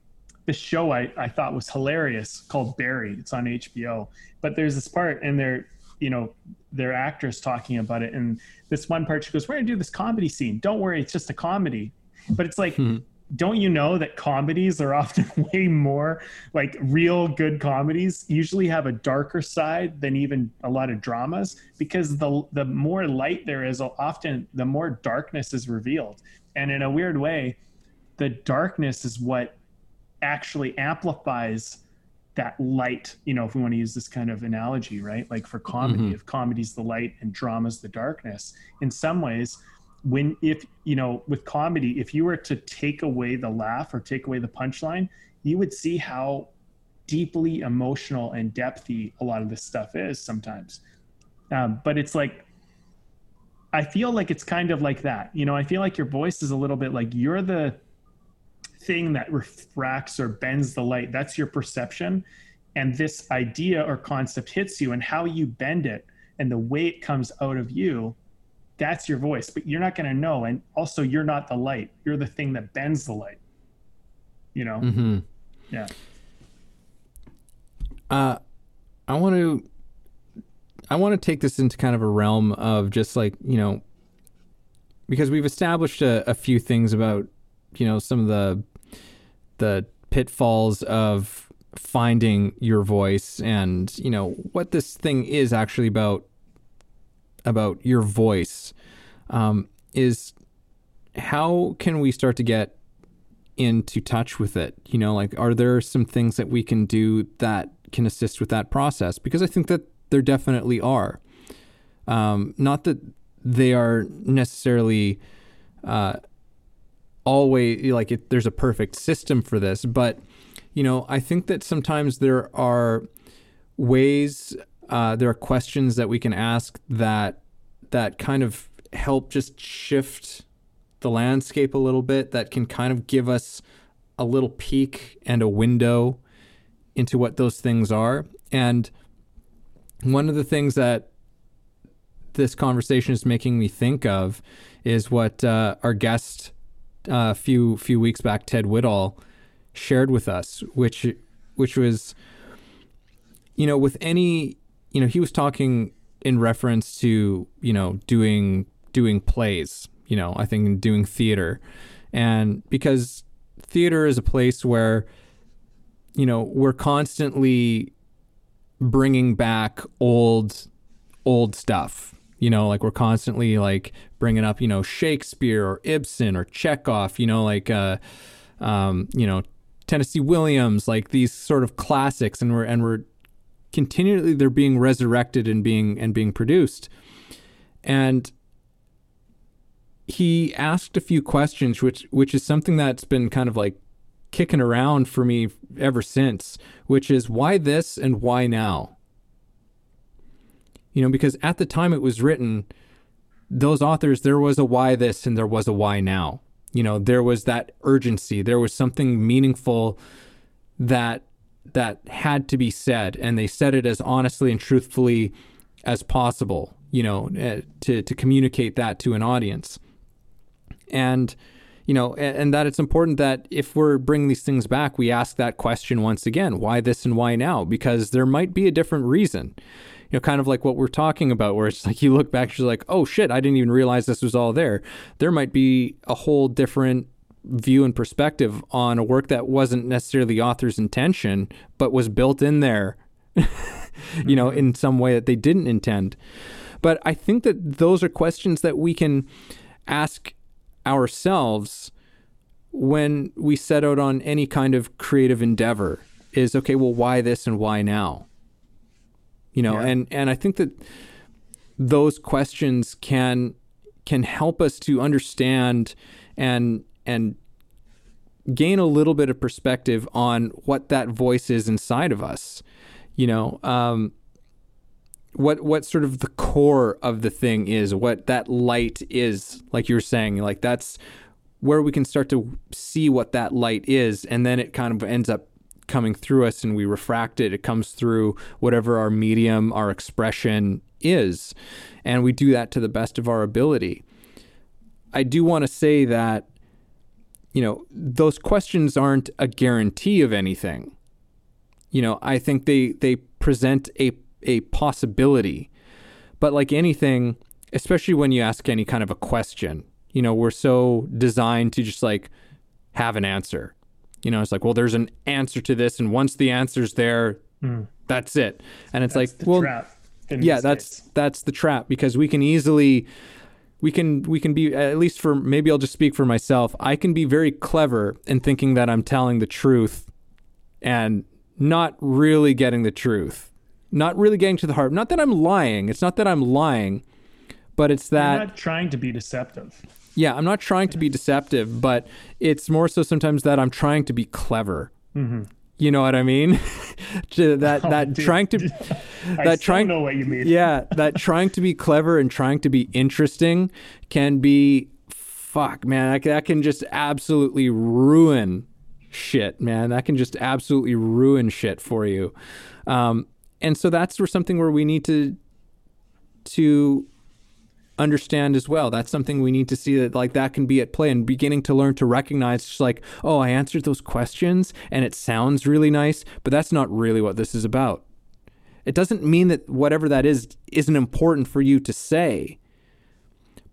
this show I, I thought was hilarious called Barry. It's on HBO. But there's this part and they're, you know, their actors talking about it. And this one part, she goes, We're gonna do this comedy scene. Don't worry, it's just a comedy. But it's like, hmm. don't you know that comedies are often way more like real good comedies usually have a darker side than even a lot of dramas because the the more light there is, often the more darkness is revealed. And in a weird way, the darkness is what actually amplifies that light you know if we want to use this kind of analogy right? Like for comedy mm-hmm. if comedy's the light and drama's the darkness in some ways when if you know with comedy if you were to take away the laugh or take away the punchline you would see how deeply emotional and depthy a lot of this stuff is sometimes. Um, but it's like i feel like it's kind of like that. You know i feel like your voice is a little bit like you're the thing that refracts or bends the light. That's your perception. And this idea or concept hits you, and how you bend it and the way it comes out of you, that's your voice. But you're not going to know. And also, you're not the light, you're the thing that bends the light. You know? Mm-hmm. Yeah. Uh, I want to. I want to take this into kind of a realm of just like, you know, because we've established a, a few things about you know some of the the pitfalls of finding your voice and you know what this thing is actually about about your voice um, is how can we start to get into touch with it? You know like are there some things that we can do that can assist with that process? Because i think that there definitely are. Um, not that they are necessarily uh, always like it, there's a perfect system for this, but you know, I think that sometimes there are ways, uh, there are questions that we can ask that that kind of help just shift the landscape a little bit. That can kind of give us a little peek and a window into what those things are. And one of the things that this conversation is making me think of is what uh, our guest a uh, few few weeks back, Ted Whittall, shared with us, which which was, you know, with any, you know, he was talking in reference to you know doing doing plays, you know, I think doing theater, and because theater is a place where, you know, we're constantly bringing back old old stuff you know like we're constantly like bringing up you know shakespeare or ibsen or chekhov you know like uh um you know tennessee williams like these sort of classics and we're and we're continually they're being resurrected and being and being produced. And he asked a few questions which which is something that's been kind of like kicking around for me ever since which is why this and why now you know, because at the time it was written, those authors, there was a why this and there was a why now. You know, there was that urgency. There was something meaningful that that had to be said, and they said it as honestly and truthfully as possible. You know, uh, to to communicate that to an audience, and you know, and that it's important that if we're bringing these things back, we ask that question once again: why this and why now? Because there might be a different reason you know, kind of like what we're talking about, where it's like you look back, you're like, oh shit, I didn't even realize this was all there. There might be a whole different view and perspective on a work that wasn't necessarily the author's intention, but was built in there, you know, mm-hmm. in some way that they didn't intend. But I think that those are questions that we can ask ourselves when we set out on any kind of creative endeavor is okay, well, why this and why now? You know yeah. and and i think that those questions can can help us to understand and and gain a little bit of perspective on what that voice is inside of us you know um, what what sort of the core of the thing is what that light is like you were saying like that's where we can start to see what that light is and then it kind of ends up coming through us and we refract it. It comes through whatever our medium, our expression is. And we do that to the best of our ability. I do want to say that, you know, those questions aren't a guarantee of anything. You know, I think they, they present a, a possibility. But like anything, especially when you ask any kind of a question, you know, we're so designed to just like have an answer you know, it's like, well, there's an answer to this, and once the answer's there, mm. that's it. And it's that's like, well, yeah, that's case. that's the trap because we can easily we can we can be at least for maybe I'll just speak for myself. I can be very clever in thinking that I'm telling the truth and not really getting the truth. Not really getting to the heart. Not that I'm lying. It's not that I'm lying, but it's that You're not trying to be deceptive. Yeah, I'm not trying to be deceptive, but it's more so sometimes that I'm trying to be clever. Mm-hmm. You know what I mean? that oh, that dude. trying to that trying know what you mean. yeah, that trying to be clever and trying to be interesting can be fuck, man. That, that can just absolutely ruin shit, man. That can just absolutely ruin shit for you. Um, and so that's where something where we need to to understand as well. That's something we need to see that like that can be at play and beginning to learn to recognize just like, oh, I answered those questions and it sounds really nice, but that's not really what this is about. It doesn't mean that whatever that is isn't important for you to say,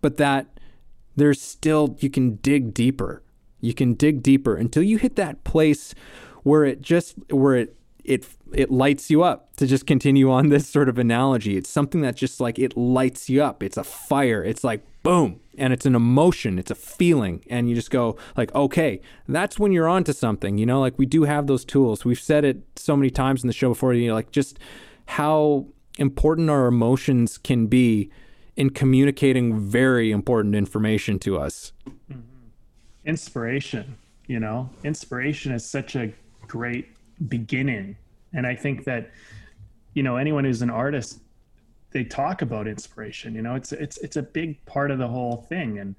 but that there's still, you can dig deeper. You can dig deeper until you hit that place where it just, where it, it it lights you up to just continue on this sort of analogy. It's something that just like it lights you up. It's a fire. It's like boom and it's an emotion. It's a feeling. And you just go like okay that's when you're on to something you know? Like we do have those tools. We've said it so many times in the show before you know like just how important our emotions can be in communicating very important information to us. Mm-hmm. Inspiration you know? Inspiration is such a great beginning. And i think that you know anyone who's an artist they talk about inspiration you know it's it's it's a big part of the whole thing. And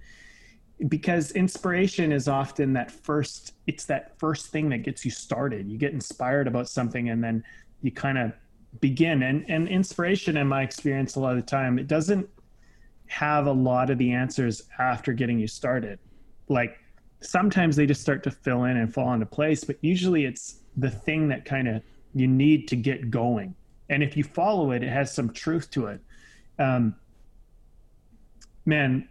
because inspiration is often that first it's that first thing that gets you started. You get inspired about something and then you kind of begin. And and inspiration in my experience a lot of the time it doesn't have a lot of the answers after getting you started. Like sometimes they just start to fill in and fall into place but usually it's the thing that kind of you need to get going. And if you follow it it has some truth to it. Um, man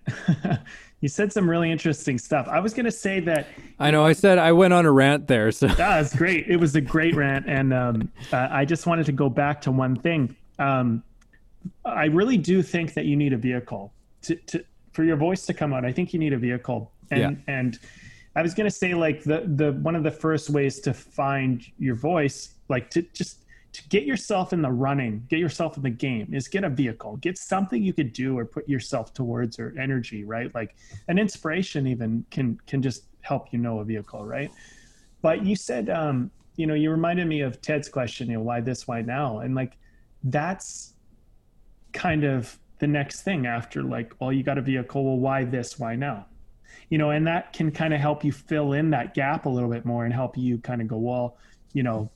you said some really interesting stuff. I was going to say that i know i said i went on a rant there so. That's great. It was a great rant and um, uh, i just wanted to go back to one thing. Um, i really do think that you need a vehicle to, to for your voice to come out i think you need a vehicle. And yeah. and I was gonna say like the the one of the first ways to find your voice, like to just to get yourself in the running, get yourself in the game, is get a vehicle, get something you could do or put yourself towards or energy, right? Like an inspiration even can can just help you know a vehicle, right? But you said, um, you know, you reminded me of Ted's question, you know, why this, why now, and like that's kind of the next thing after like, well, you got a vehicle, well, why this, why now? You know, and that can kind of help you fill in that gap a little bit more and help you kind of go, well, you know,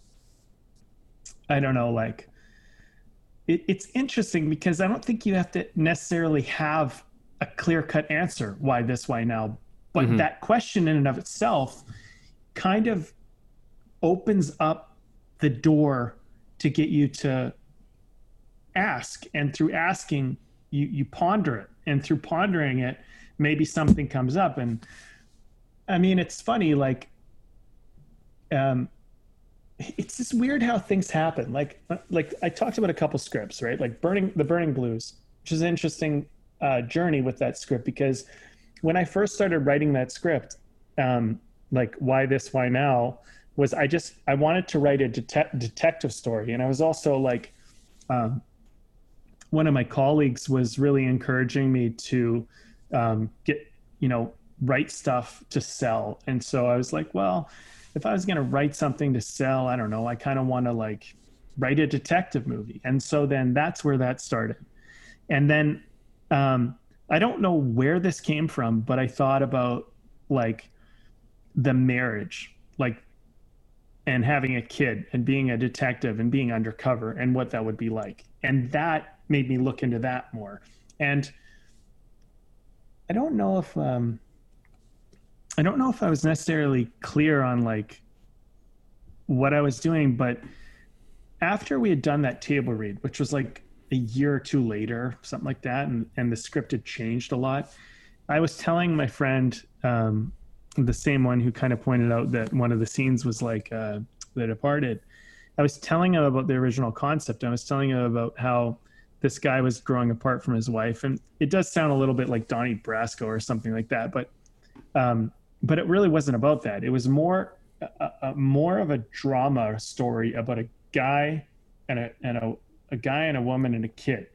I don't know, like it, it's interesting because I don't think you have to necessarily have a clear cut answer why this, why now. But mm-hmm. that question in and of itself kind of opens up the door to get you to ask. And through asking, you, you ponder it. And through pondering it, maybe something comes up. And i mean it's funny like um it's just weird how things happen. Like like i talked about a couple scripts right? Like burning the burning blues which is an interesting uh, journey with that script because when i first started writing that script um like why this why now was i just i wanted to write a det- detective story. And i was also like um, one of my colleagues was really encouraging me to um, get you know write stuff to sell. And so i was like well if i was going to write something to sell i don't know i kind of want to like write a detective movie. And so then that's where that started. And then um, i don't know where this came from but i thought about like the marriage like and having a kid and being a detective and being undercover and what that would be like. And that made me look into that more. And I don't know if um, I don't know if I was necessarily clear on like what I was doing, but after we had done that table read, which was like a year or two later, something like that, and, and the script had changed a lot, I was telling my friend, um, the same one who kind of pointed out that one of the scenes was like uh, The Departed. I was telling him about the original concept. I was telling him about how this guy was growing apart from his wife, and it does sound a little bit like Donnie Brasco or something like that, but um, but it really wasn't about that. It was more a, a, more of a drama story about a guy and a and a, a guy and a woman and a kid.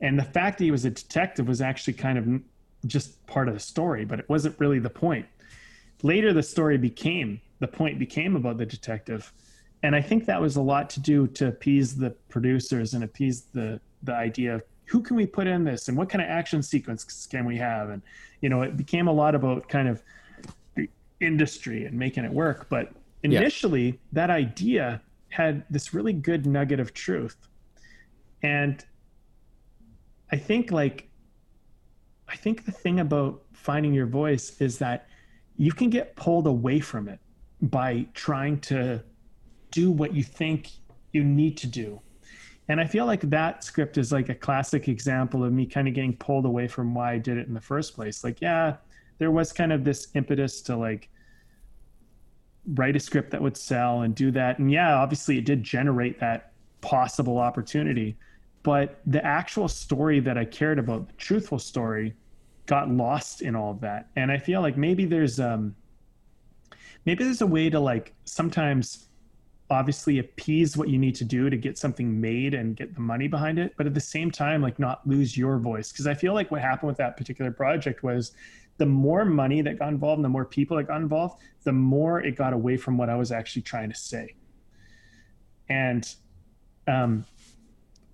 And the fact that he was a detective was actually kind of just part of the story, but it wasn't really the point. Later, the story became the point became about the detective and I think that was a lot to do to appease the producers and appease the the idea of who can we put in this and what kind of action sequence can we have? And you know it became a lot about kind of the industry and making it work. But initially yeah. that idea had this really good nugget of truth. And i think like i think the thing about finding your voice is that you can get pulled away from it by trying to do what you think you need to do. And I feel like that script is like a classic example of me kind of getting pulled away from why I did it in the first place. Like, yeah, there was kind of this impetus to like write a script that would sell and do that. And yeah, obviously it did generate that possible opportunity. But the actual story that I cared about, the truthful story, got lost in all of that. And I feel like maybe there's um maybe there's a way to like sometimes obviously appease what you need to do to get something made and get the money behind it but at the same time like not lose your voice because i feel like what happened with that particular project was the more money that got involved and the more people that got involved, the more it got away from what I was actually trying to say. And um,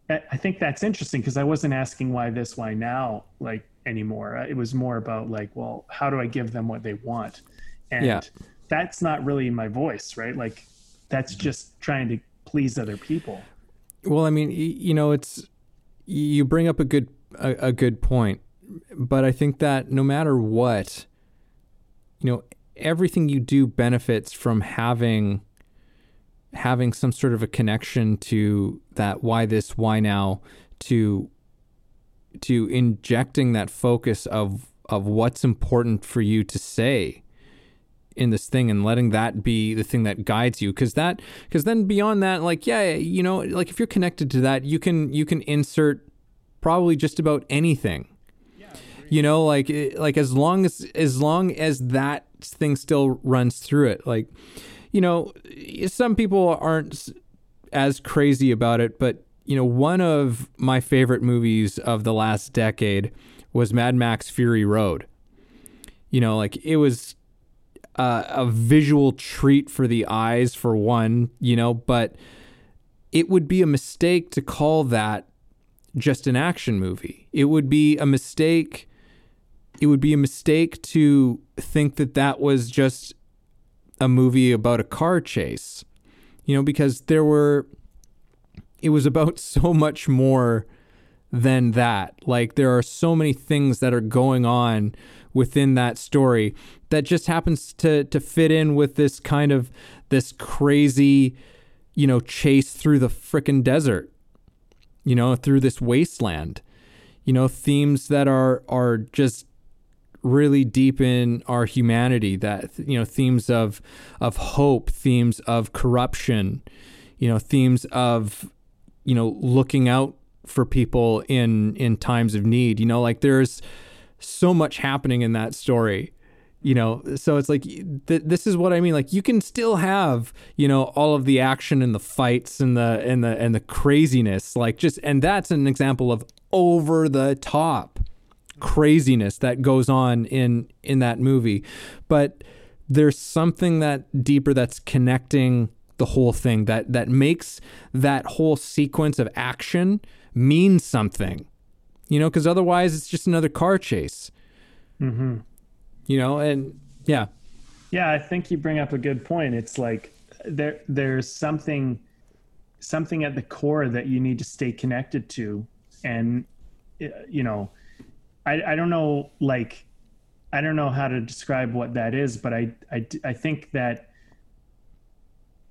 I think that's interesting because I wasn't asking why this, why now, like anymore. It was more about like, well, how do I give them what they want? And yeah. that's not really my voice, right? Like that's just trying to please other people. Well, I mean, you know, it's you bring up a good a, a good point but I think that no matter what, you know, everything you do benefits from having having some sort of a connection to that why this why now to to injecting that focus of of what's important for you to say in this thing and letting that be the thing that guides you. Because that because then beyond that like yeah you know like if you're connected to that you can you can insert probably just about anything. You know like eh, like as long as as long as that thing still runs through it. Like you know eh, some people aren't as crazy about it but you know one of my favorite movies of the last decade was Mad Max Fury Road. You know like it was uh, a visual treat for the eyes for one you know but it would be a mistake to call that just an action movie it would be a mistake it would be a mistake to think that that was just a movie about a car chase, you know, because there were, it was about so much more than that. Like, there are so many things that are going on within that story that just happens to, to fit in with this kind of, this crazy, you know, chase through the frickin' desert, you know, through this wasteland, you know, themes that are, are just really deep in our humanity that you know themes of of hope themes of corruption you know themes of you know looking out for people in in times of need you know like there's so much happening in that story you know? So it's like th- this is what i mean like you can still have you know all of the action and the fights and the and the and the craziness like just and that's an example of over the top craziness that goes on in in that movie. But there's something that deeper that's connecting the whole thing that that makes that whole sequence of action mean something you know because otherwise it's just another car chase. Mm-hmm. you know and yeah. Yeah i think you bring up a good point. It's like there there's something something at the core that you need to stay connected to. And you know I, I don't know like I don't know how to describe what that is, but I, I, I think that,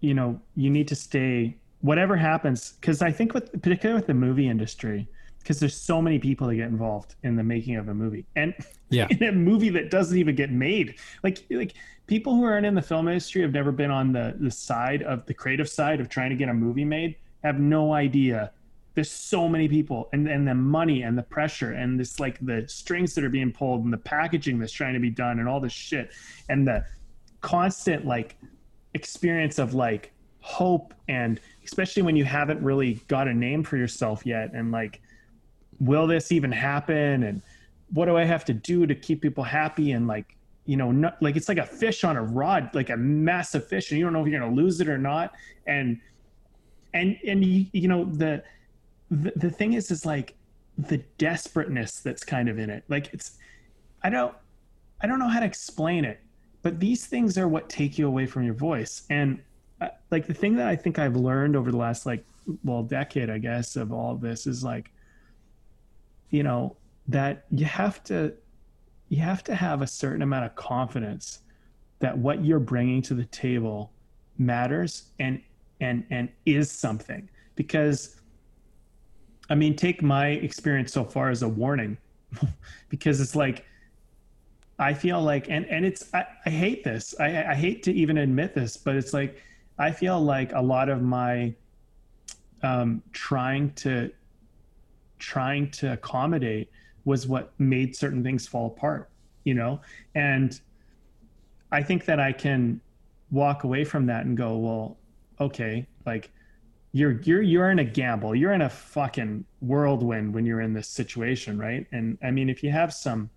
you know, you need to stay, whatever happens, because I think with, particularly with the movie industry, because there's so many people that get involved in the making of a movie and yeah. in a movie that doesn't even get made. Like, like people who aren't in the film industry have never been on the, the side of the creative side of trying to get a movie made, have no idea there's so many people and and the money and the pressure and this like the strings that are being pulled and the packaging that's trying to be done and all this shit and the constant like experience of like hope and especially when you haven't really got a name for yourself yet and like will this even happen? And what do i have to do to keep people happy? And like you know not, like it's like a fish on a rod like a massive fish and you don't know if you're going to lose it or not. And and and you, you know the the, the thing is is like the desperateness that's kind of in it. Like it's i don't i don't know how to explain it but these things are what take you away from your voice. And uh, like the thing that i think i've learned over the last like well decade i guess of all of this is like you know that you have to you have to have a certain amount of confidence that what you're bringing to the table matters and and and is something because I mean, take my experience so far as a warning, because it's like, I feel like, and and it's I, I hate this. I, I hate to even admit this, but it's like I feel like a lot of my um, trying to trying to accommodate was what made certain things fall apart. You know, and I think that I can walk away from that and go, well, okay, like you're you're you're in a gamble. You're in a fucking whirlwind when you're in this situation, right? And I mean, if you have some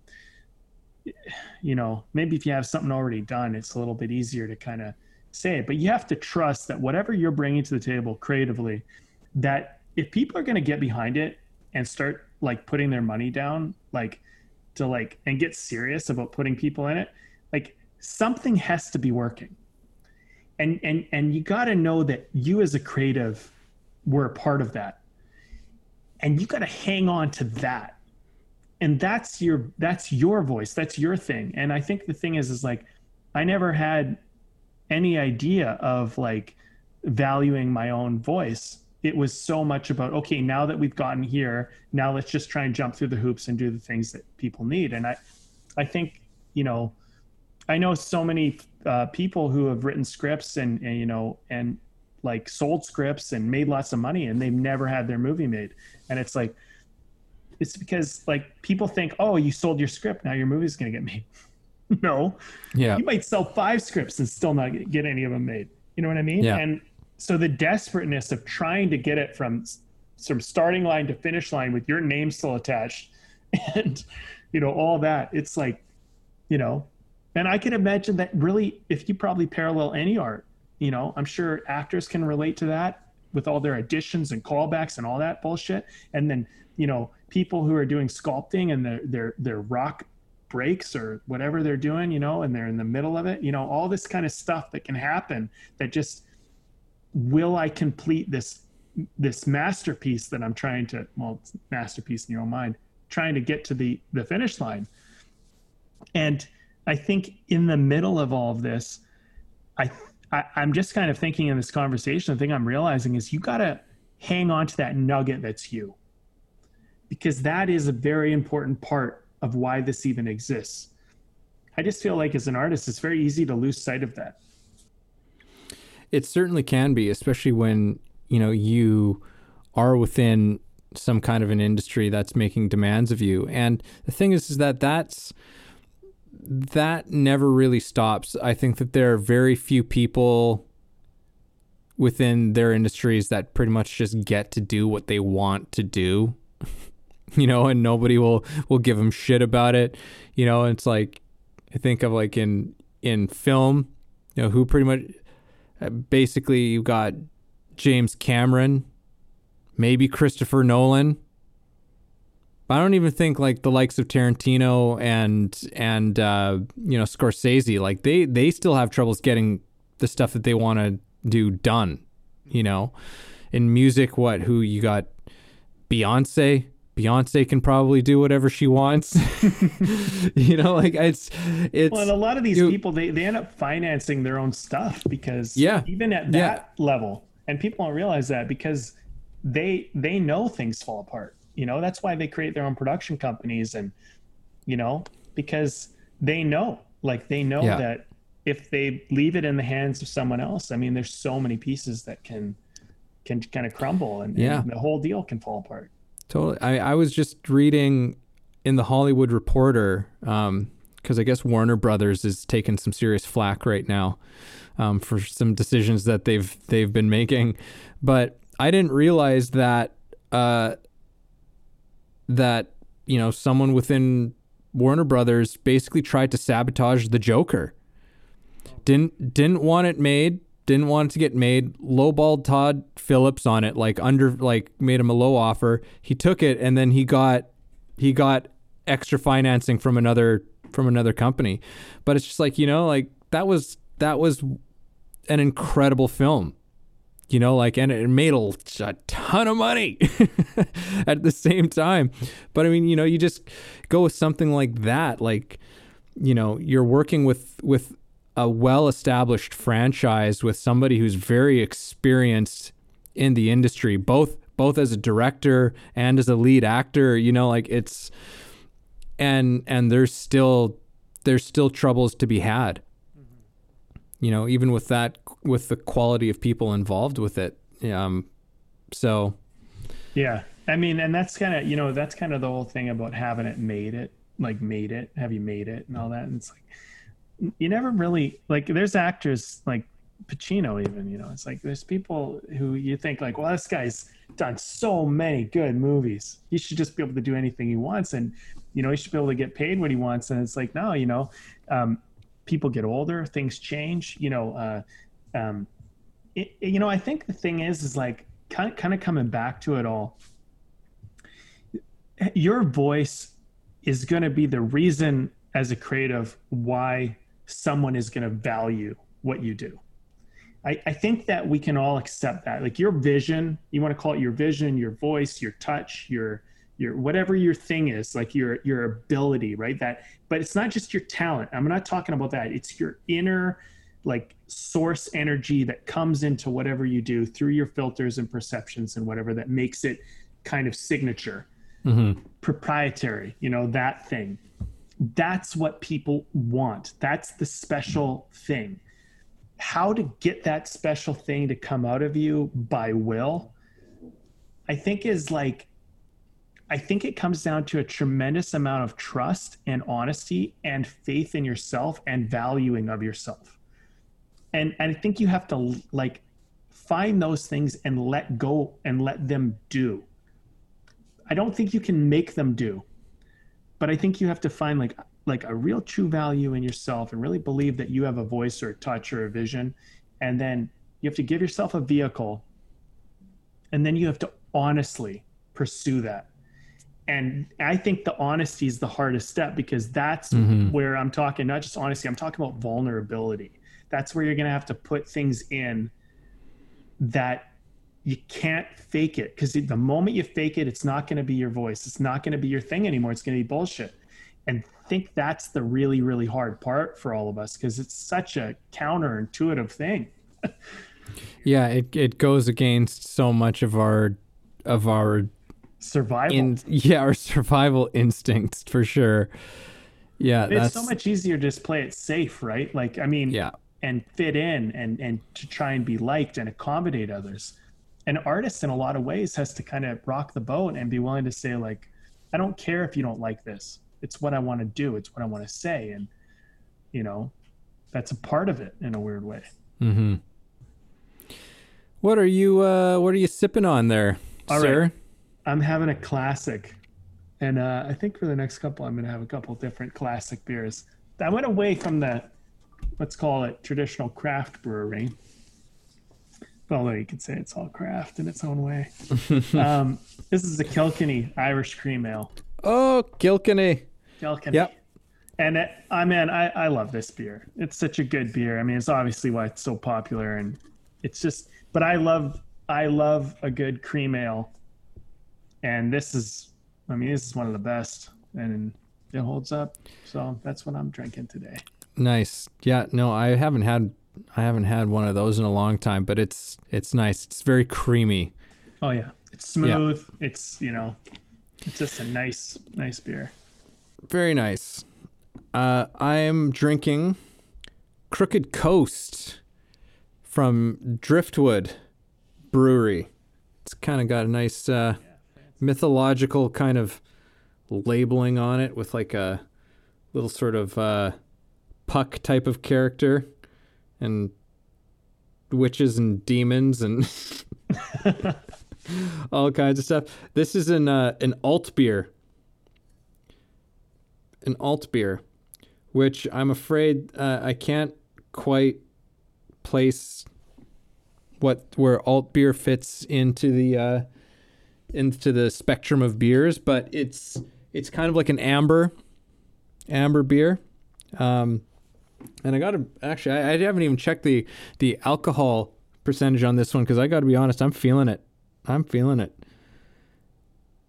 you know, maybe if you have something already done, it's a little bit easier to kind of say it, but you have to trust that whatever you're bringing to the table creatively, that if people are going to get behind it and start like putting their money down, like to like, and get serious about putting people in it, like something has to be working. And and and you got to know that you as a creative were a part of that. And you got to hang on to that. And that's your that's your voice. That's your thing. And i think the thing is is like i never had any idea of like valuing my own voice it was so much about okay now that we've gotten here now let's just try and jump through the hoops and do the things that people need. And i i think you know i know so many uh, people who have written scripts and, and you know and like sold scripts and made lots of money and they've never had their movie made. And it's like it's because like people think oh you sold your script now your movie's going to get made. No. Yeah. You might sell five scripts and still not get any of them made. You know what i mean? Yeah. and so the desperateness of trying to get it from from starting line to finish line with your name still attached and you know all that it's like you know and I can imagine that really, if you probably parallel any art, you know, I'm sure actors can relate to that with all their additions and callbacks and all that bullshit. And then, you know, people who are doing sculpting and their their their rock breaks or whatever they're doing, you know, and they're in the middle of it, you know, all this kind of stuff that can happen that just will I complete this this masterpiece that I'm trying to well, masterpiece in your own mind, trying to get to the the finish line. And I think in the middle of all of this, I, I am just kind of thinking in this conversation. The thing I'm realizing is you got to hang on to that nugget that's you, because that is a very important part of why this even exists. I just feel like as an artist, it's very easy to lose sight of that. It certainly can be, especially when you know you are within some kind of an industry that's making demands of you. And the thing is, is that that's that never really stops. I think that there are very few people within their industries that pretty much just get to do what they want to do. you know, and nobody will will give them shit about it. You know, it's like I think of like in in film, you know, who pretty much uh, basically you got James Cameron, maybe Christopher Nolan, I don't even think like the likes of Tarantino and and uh, you know Scorsese like they they still have troubles getting the stuff that they want to do done. You know, in music, what who you got? Beyonce. Beyonce can probably do whatever she wants. you know, like it's it's. Well, and a lot of these you, people they they end up financing their own stuff because yeah, even at that yeah. level, and people don't realize that because they they know things fall apart you know, that's why they create their own production companies and, you know, because they know, like they know yeah. that if they leave it in the hands of someone else, I mean, there's so many pieces that can can kind of crumble and, yeah. and the whole deal can fall apart. Totally. I, I was just reading in the Hollywood Reporter, um, because I guess Warner Brothers is taking some serious flack right now um, for some decisions that they've they've been making. But I didn't realize that uh, that you know someone within Warner Brothers basically tried to sabotage the Joker. Didn't didn't want it made. Didn't want it to get made. Lowballed Todd Phillips on it, like under like made him a low offer. He took it and then he got he got extra financing from another from another company. But it's just like you know like that was that was an incredible film you know like and it made a, a ton of money at the same time but i mean you know you just go with something like that like you know you're working with with a well established franchise with somebody who's very experienced in the industry both both as a director and as a lead actor. You know, like it's and and there's still there's still troubles to be had. You know, even with that, with the quality of people involved with it. Um, so yeah, I mean, and that's kind of you know that's kind of the whole thing about having it made it like made it have you made it and all that and it's like you never really like there's actors like Pacino even you know it's like there's people who you think like well this guy's done so many good movies. He should just be able to do anything he wants and you know he should be able to get paid what he wants. And it's like no you know um, people get older things change you know uh, um, it, you know I think the thing is is like kind of, kind of coming back to it all your voice is going to be the reason as a creative why someone is going to value what you do. I, I, think that we can all accept that. Like your vision, you want to call it your vision, your voice, your touch, your your whatever your thing is, like your your ability, right? That but it's not just your talent. I'm not talking about that. It's your inner like source energy that comes into whatever you do through your filters and perceptions and whatever that makes it kind of signature mm-hmm. proprietary, you know, that thing. That's what people want. That's the special thing. How to get that special thing to come out of you by will, I think is like, I think it comes down to a tremendous amount of trust and honesty and faith in yourself and valuing of yourself. And, and I think you have to like find those things and let go and let them do I don't think you can make them do, but I think you have to find like like a real true value in yourself and really believe that you have a voice or a touch or a vision, and then you have to give yourself a vehicle, and then you have to honestly pursue that. And I think the honesty is the hardest step because that's mm-hmm. where I'm talking, not just honesty, I'm talking about vulnerability. That's where you're going to have to put things in that you can't fake it because the moment you fake it, it's not going to be your voice. It's not going to be your thing anymore. It's going to be bullshit. And I think that's the really, really hard part for all of us because it's such a counterintuitive thing. yeah, it it goes against so much of our of our survival. In, yeah, our survival instincts for sure. Yeah, it's that's... so much easier to just play it safe, right? Like, I mean, yeah, and fit in and and to try and be liked and accommodate others an artist in a lot of ways has to kind of rock the boat and be willing to say like i don't care if you don't like this. It's what i want to do. It's what i want to say. And you know that's a part of it in a weird way. Mm-hmm. What are you uh what are you sipping on there All sir? right. i'm having a classic. And uh i think for the next couple i'm gonna have a couple different classic beers. I went away from the let's call it traditional craft brewery although you could say it's all craft in its own way. um, this is a Kilkenny Irish cream ale. Oh, Kilkenny. Kilkenny. Yep. And it, I mean, I, I love this beer. It's such a good beer. I mean, it's obviously why it's so popular, and it's just. But I love, I love a good cream ale, and this is, I mean, this is one of the best, and it holds up. So that's what I'm drinking today. Nice. Yeah. No, I haven't had I haven't had one of those in a long time, but it's it's nice. It's very creamy. Oh yeah, it's smooth. Yeah. It's you know, it's just a nice nice beer. Very nice. Uh, I'm drinking Crooked Coast from Driftwood Brewery. It's kind of got a nice uh, mythological kind of labeling on it with like a little sort of uh, puck type of character and witches and demons and all kinds of stuff. This is an uh, an alt beer, an alt beer, which I'm afraid uh, I can't quite place what where alt beer fits into the uh, into the spectrum of beers, but it's it's kind of like an amber amber beer. Um, and I got to actually, I, I, haven't even checked the the alcohol percentage on this one because I got to be honest, I'm feeling it. I'm feeling it.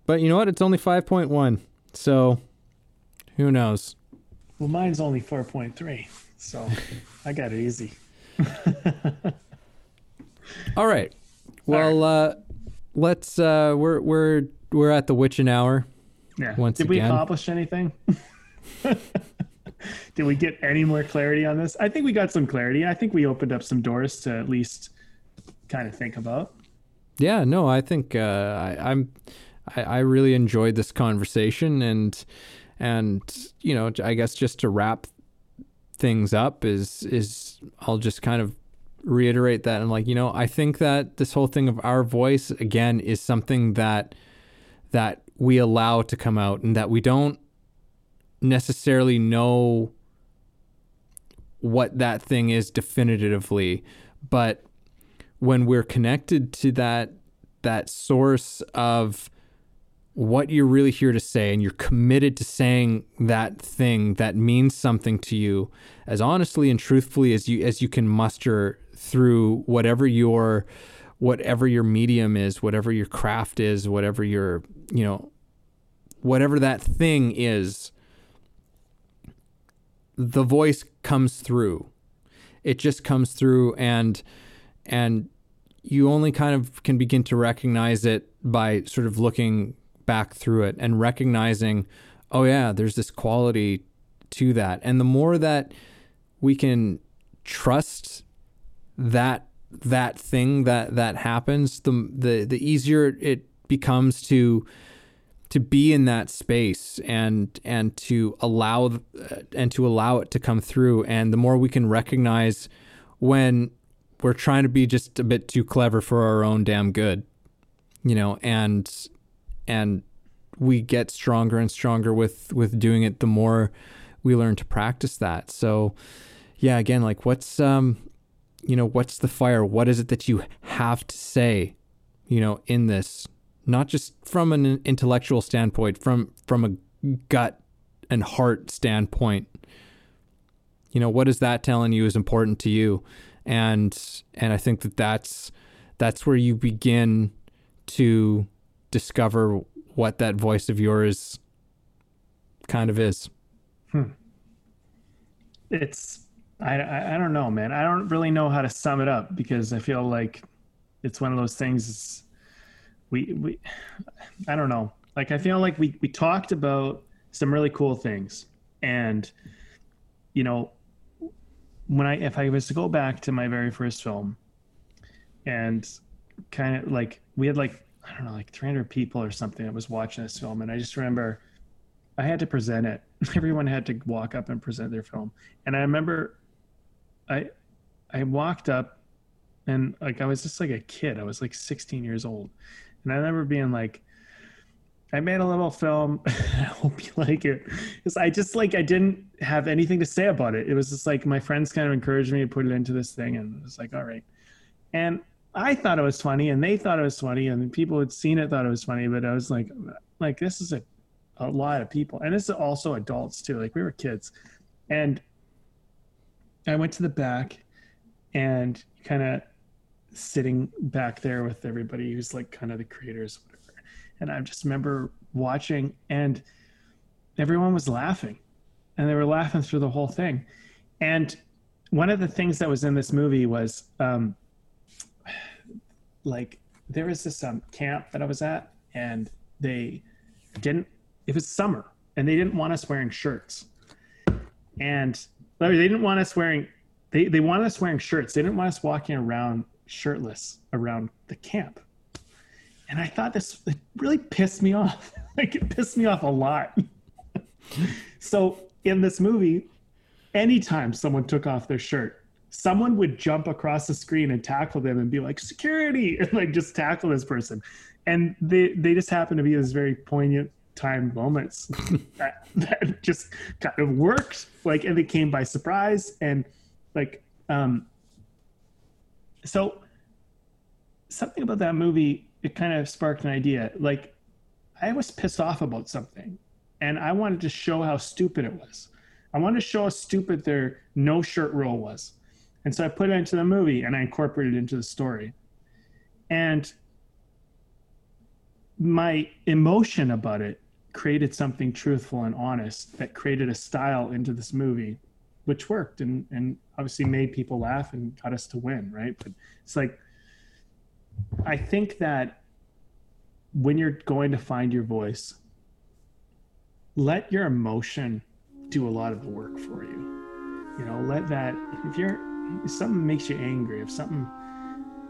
But you know what? It's only 5.1. So who knows? Well, mine's only 4.3. So I got it easy. All right. Well, uh, let's uh we're we're we're at the witching hour. Yeah. Once Did we again. accomplish anything? Did we get any more clarity on this? I think we got some clarity. I think we opened up some doors to at least kind of think about. Yeah, no, I think uh, I, I'm I, I really enjoyed this conversation and and you know I guess just to wrap things up is is I'll just kind of reiterate that and like you know I think that this whole thing of our voice again is something that that we allow to come out and that we don't necessarily know what that thing is definitively but when we're connected to that that source of what you're really here to say and you're committed to saying that thing that means something to you as honestly and truthfully as you as you can muster through whatever your whatever your medium is whatever your craft is whatever your you know whatever that thing is the voice comes through. It just comes through and and you only kind of can begin to recognize it by sort of looking back through it and recognizing oh yeah there's this quality to that. And the more that we can trust that that thing that that happens the the the easier it becomes to to be in that space and and to allow uh, and to allow it to come through. And the more we can recognize when we're trying to be just a bit too clever for our own damn good you know and and we get stronger and stronger with with doing it the more we learn to practice that. So yeah again like what's um you know what's the fire? What is it that you have to say you know in this not just from an intellectual standpoint from from a gut and heart standpoint you know what is that telling you is important to you and and i think that that's that's where you begin to discover what that voice of yours kind of is hmm. It's I, I I don't know, man. I don't really know how to sum it up because I feel like it's one of those things. We we I don't know. Like I feel like we we talked about some really cool things, and you know, when I if I was to go back to my very first film, and kind of like we had like I don't know like 300 people or something that was watching this film, and I just remember I had to present it. Everyone had to walk up and present their film. And I remember I I walked up and like I was just like a kid. I was like 16 years old. And I remember being like I made a little film. I hope you like it. Because I just like I didn't have anything to say about it. It was just like my friends kind of encouraged me to put it into this thing and it was like, all right. And I thought it was funny and they thought it was funny and people had seen it thought it was funny, but I was like like this is a a lot of people and this is also adults too like we were kids and i went to the back and kind of sitting back there with everybody who's like kind of the creators whatever. And i just remember watching and everyone was laughing. And they were laughing through the whole thing. And one of the things that was in this movie was um like there was this um camp that i was at and they didn't it was summer and they didn't want us wearing shirts. And they didn't want us wearing they, they wanted us wearing shirts. They didn't want us walking around shirtless around the camp. And i thought this it really pissed me off. Like it pissed me off a lot. So in this movie anytime someone took off their shirt someone would jump across the screen and tackle them and be like security! And like just tackle this person. And they they just happen to be this very poignant time moments that, that just kind of worked. Like and they came by surprise and like um so something about that movie it kind of sparked an idea. Like i was pissed off about something and i wanted to show how stupid it was. I wanted to show how stupid their no shirt rule was. And so i put it into the movie and i incorporated it into the story. And my emotion about it created something truthful and honest that created a style into this movie which worked and and obviously made people laugh and got us to win right but it's like i think that when you're going to find your voice, let your emotion do a lot of the work for you. You know, let that if you're if something makes you angry, if something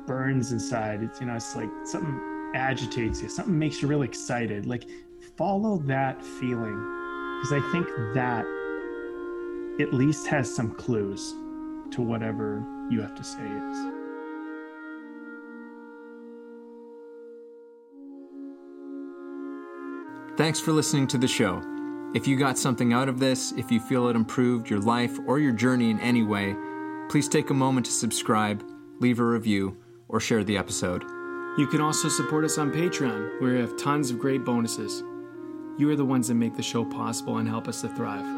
burns inside, it's you know, it's like something agitates you, something makes you really excited. Like follow that feeling. Because I think that at least has some clues to whatever you have to say is. Thanks for listening to the show. If you got something out of this, if you feel it improved your life or your journey in any way, please take a moment to subscribe, leave a review, or share the episode. You can also support us on Patreon, where we have tons of great bonuses. You are the ones that make the show possible and help us to thrive.